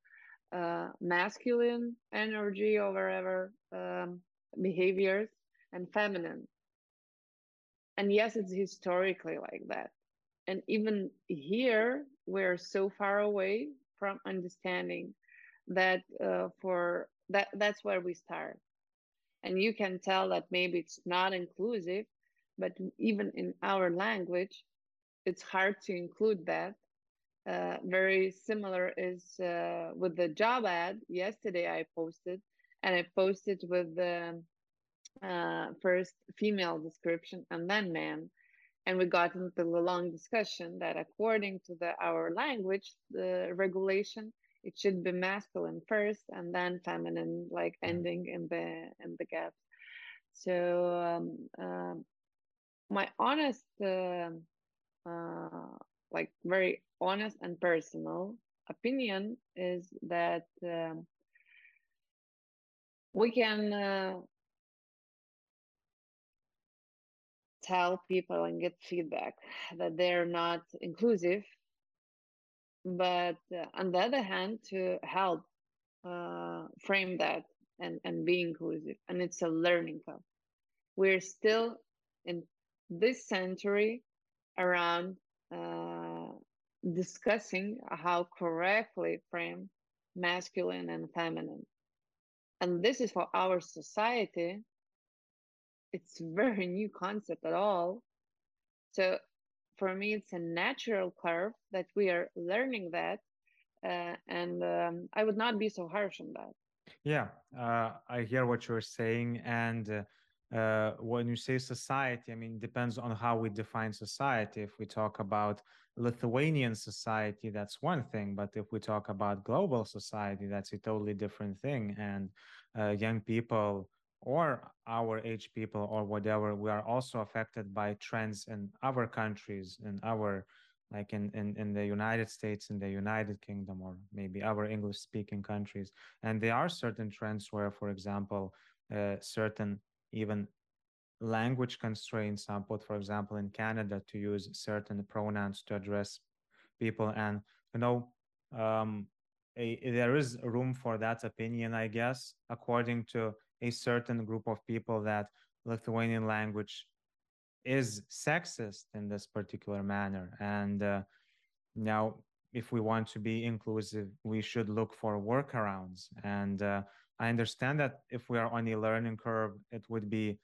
uh, masculine energy or whatever um, behaviors and feminine. And yes it's historically like that. And even here we're so far away from understanding that uh, for that that's where we start. And you can tell that maybe it's not inclusive but even in our language it's hard to include that. Uh, very similar is uh, with the job ad. Yesterday I posted, and I posted with the uh, first female description and then man. And we got into the long discussion that according to the our language, the regulation, it should be masculine first and then feminine, like ending in the in the gap. So um, um my honest, uh, uh, like very honest and personal opinion is that um, we can uh, tell people and get feedback that they're not inclusive but uh, on the other hand to help uh, frame that and, and be inclusive and it's a learning curve. We're still in this century around uh, discussing how correctly frame masculine and feminine and this is for our society it's very new concept at all. So for me it's a natural curve that we are learning that uh, and um, i would not be so harsh on that. Yeah uh, i hear what you're saying and uh, uh when you say society i mean depends on how we define society. If we talk about lithuanian society that's one thing but if we talk about global society that's a totally different thing. And uh, young people or our age people or whatever we are also affected by trends in other countries in our like in, in, in the united states in the united kingdom or maybe other english speaking countries. And there are certain trends where for example uh, certain even language constraints are put for example in canada to use certain pronouns to address people and you know um, a, there is room for that opinion i guess according to a certain group of people that Lithuanian language is sexist in this particular manner. And uh, now, if we want to be inclusive, we should look for workarounds. And uh, I understand that if we are on a learning curve, it would be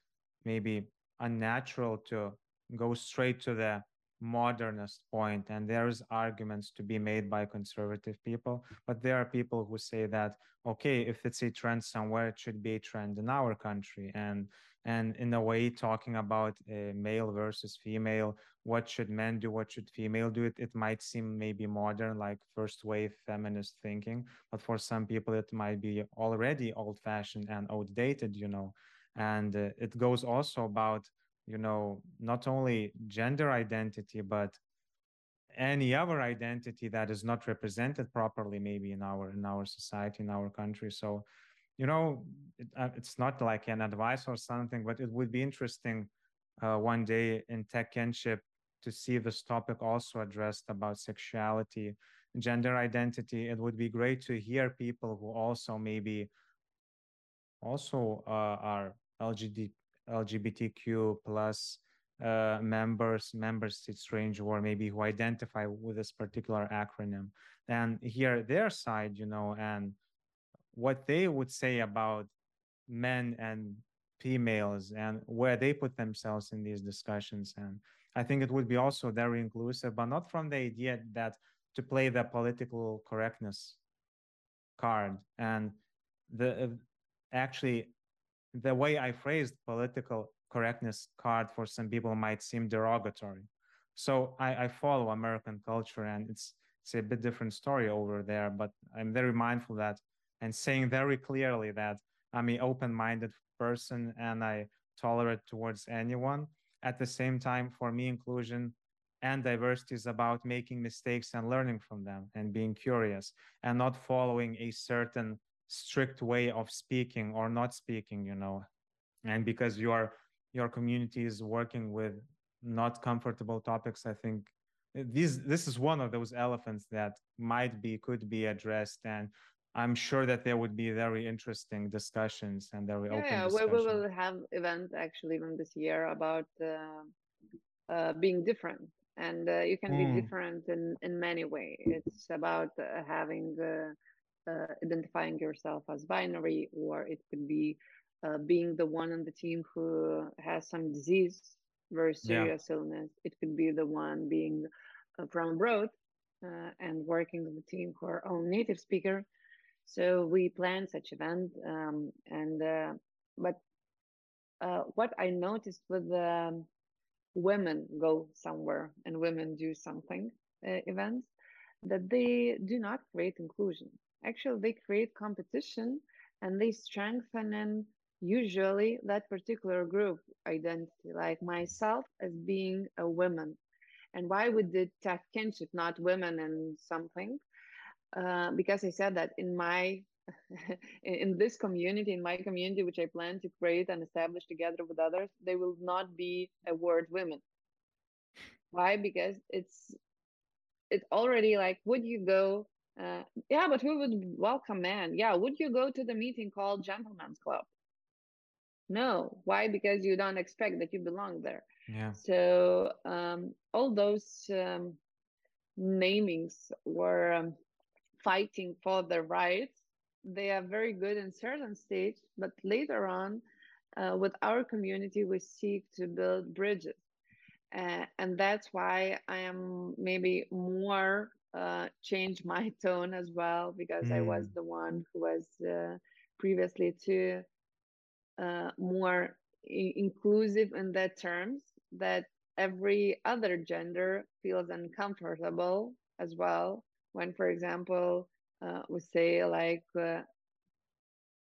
maybe unnatural to go straight to the modernist point. And there's arguments to be made by conservative people but there are people who say that okay if it's a trend somewhere it should be a trend in our country. And and in a way talking about uh, male versus female what should men do what should female do it it might seem maybe modern like first wave feminist thinking but for some people it might be already old fashioned and outdated you know and uh, it goes also about you know not only gender identity but any other identity that is not represented properly maybe in our in our society in our country. So you know it, uh, it's not like an advice or something but it would be interesting uh, one day in tech kinship to see this topic also addressed about sexuality gender identity. It would be great to hear people who also maybe also uh, are LGBT, LGBTQ plus uh, members, members it's strange, or maybe who identify with this particular acronym, and hear their side, you know, and what they would say about men and females and where they put themselves in these discussions. And I think it would be also very inclusive, but not from the idea that to play the political correctness card and the actually the way I phrased political correctness card for some people might seem derogatory. So I, I follow American culture and it's it's a bit different story over there, but I'm very mindful that and saying very clearly that I'm an open-minded person and I tolerate towards anyone. At the same time, for me, inclusion and diversity is about making mistakes and learning from them and being curious and not following a certain strict way of speaking or not speaking you know and because your your community is working with not comfortable topics i think this this is one of those elephants that might be could be addressed and i'm sure that there would be very interesting discussions and very yeah, open yeah discussion. we will have events actually even this year about uh, uh, being different and uh, you can mm. be hmm. different in in many ways it's about uh, having uh, identifying yourself as binary, or it could be uh, being the one on the team who has some disease, very serious yeah. illness. It could be the one being uh, from abroad uh, and working with the team who are all native speaker. So we plan such event, um, and uh, but uh, what I noticed with the women go somewhere and women do something uh, events that they do not create inclusion. Actually, they create competition and they strengthen usually that particular group identity, like myself as being a woman. And why we did tech kinship, not women and something? Uh, because I said that in my in this community, in my community, which I plan to create and establish together with others, there will not be a word women. Why? Because it's it's already like, would you go? Uh, yeah, but who would welcome man? Yeah, would you go to the meeting called Gentlemen's Club? No. Why? Because you don't expect that you belong there. Yeah. So um, all those um, namings were um, fighting for their rights they are very good in certain stage, but later on, uh, with our community, we seek to build bridges. Uh, and that's why I am maybe more uh, change my tone as well, because mm. I was mm. the one who was uh, previously too uh, more I- inclusive in that terms that every other gender feels uncomfortable as well when, for example, uh, we say like uh,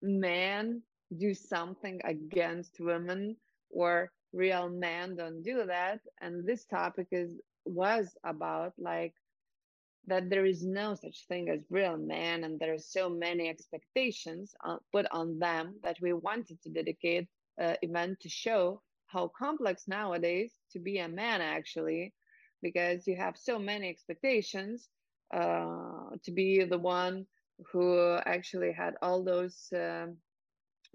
men do something against women or real men don't do that and this topic is was about like that there is no such thing as real men and there are so many expectations uh, put on them that we wanted to dedicate an uh, event to show how complex nowadays to be a man actually because you have so many expectations uh, to be the one who actually had all those uh,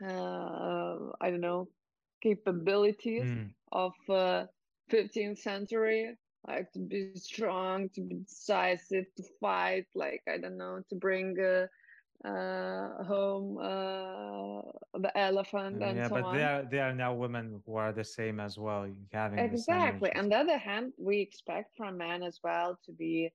uh, I don't know capabilities mm. of uh, 15th century like to be strong to be decisive to fight like I don't know to bring uh, uh, home uh, the elephant and yeah so but on. they are they are now women who are the same as well having exactly on the other hand we expect from men as well to be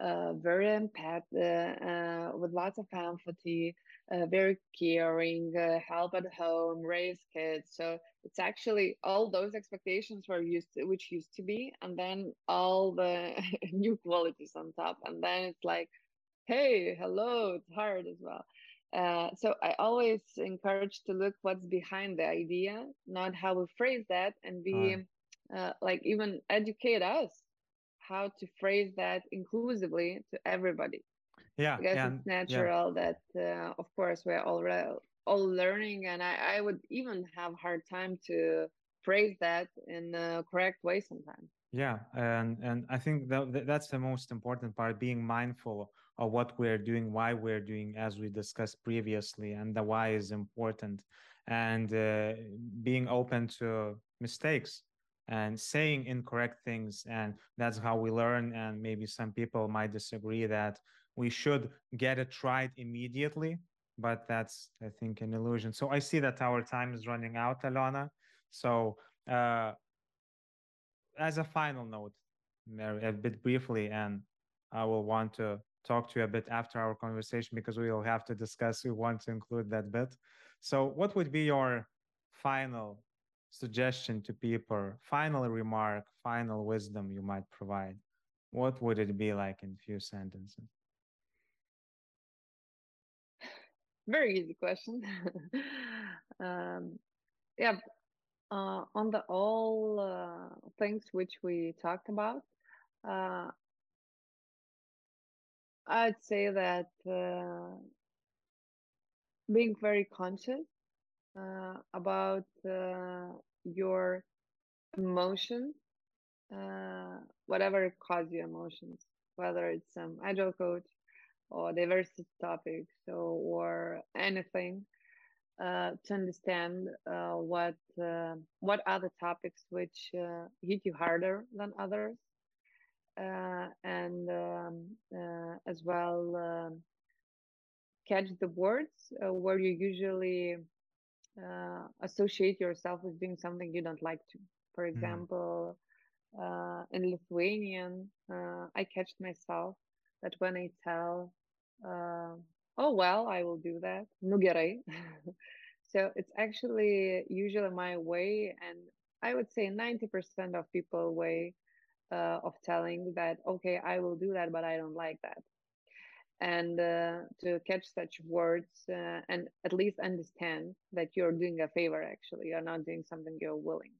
uh, very empath, uh, uh, with lots of empathy, uh, very caring, uh, help at home, raise kids. So it's actually all those expectations were used to, which used to be, and then all the new qualities on top. And then it's like, hey, hello, it's hard as well. Uh, so I always encourage to look what's behind the idea, not how we phrase that, and be uh, like even educate us how to phrase that inclusively to everybody. Yeah, because yeah, it's natural yeah. that, uh, of course, we're all all learning, and I, I would even have hard time to phrase that in the correct way sometimes. Yeah, and and I think that that's the most important part: being mindful of what we're doing, why we're doing, as we discussed previously, and the why is important, and uh, being open to mistakes and saying incorrect things and that's how we learn and maybe some people might disagree that we should get it right immediately but that's i think an illusion. So i see that our time is running out Aliona. So uh, as a final note Mary, a bit briefly and i will want to talk to you a bit after our conversation because we will have to discuss we want to include that bit. So what would be your final suggestion to people, final remark, final wisdom you might provide, what would it be like in few sentences? Very easy question. um, yeah, uh, on the all uh, things which we talked about, uh, I'd say that uh, being very conscious uh, about uh, your emotions, whatever cause your emotions, whether it's some agile coach or diversity topics or, or anything. Uh, to understand uh, what uh, what are the topics which hit you harder than others, and um, as well um, catch the words where you usually uh, associate yourself with doing something you don't like to. For hmm. example, mm. uh, in Lithuanian, uh, I catched myself that when I tell, uh, oh, well, I will do that, nu gerai. so it's actually usually my way, and I would say 90% of people way uh, of telling that, okay, I will do that, but I don't like that. And uh, to catch such words uh, and at least understand that you're doing a favor, actually, you're not doing something you're willing.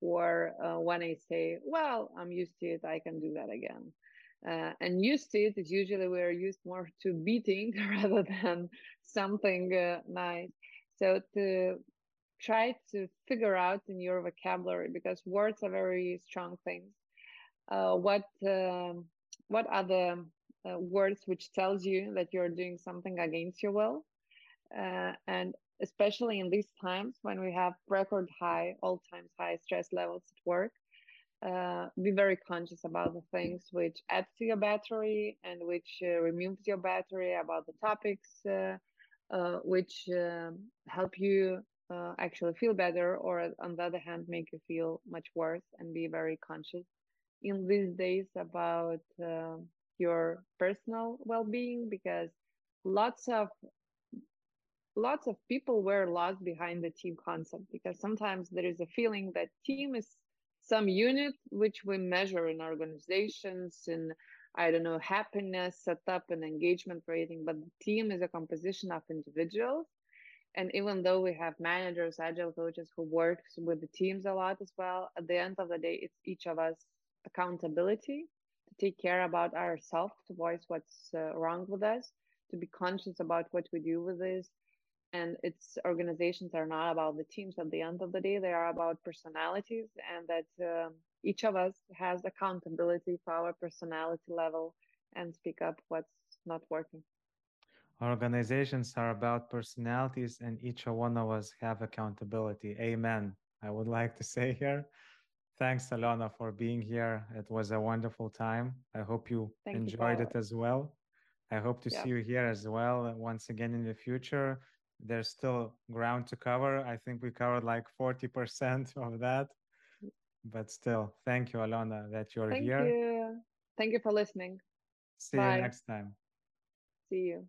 Or uh, when I say, well, I'm used to it, I can do that again. Uh, and used it is usually we're used more to beating rather than something uh, nice. So to try to figure out in your vocabulary because words are very strong things. Uh, what um, what are the uh, words which tells you that you're doing something against your will? Uh, and especially in these times when we have record high, all times high stress levels at work, uh, be very conscious about the things which adds to your battery and which uh, removes your battery about the topics uh, uh which um, help you uh, actually feel better or on the other hand make you feel much worse and be very conscious in these days about uh, your personal well-being because lots of lots of people were lost behind the team concept because sometimes there is a feeling that team is some unit which we measure in organizations in i don't know happiness setup and engagement rating but the team is a composition of individuals. And even though we have managers agile coaches who works with the teams a lot as well at the end of the day it's each of us accountability to take care about ourselves to voice what's uh, wrong with us to be conscious about what we do with this and its organizations are not about the teams at the end of the day they are about personalities and that um, each of us has accountability for our personality level and speak up what's not working. Organizations are about personalities and each one of us have accountability. Amen. I would like to say here thanks Aliona for being here. It was a wonderful time. I hope you Thank enjoyed you, it as well. I hope to yeah. see you here as well once again in the future there's still ground to cover. I think we covered like 40% of that. But still, thank you, Aliona, that you're thank here. Thank you. Thank you for listening. See Bye. you next time. See you.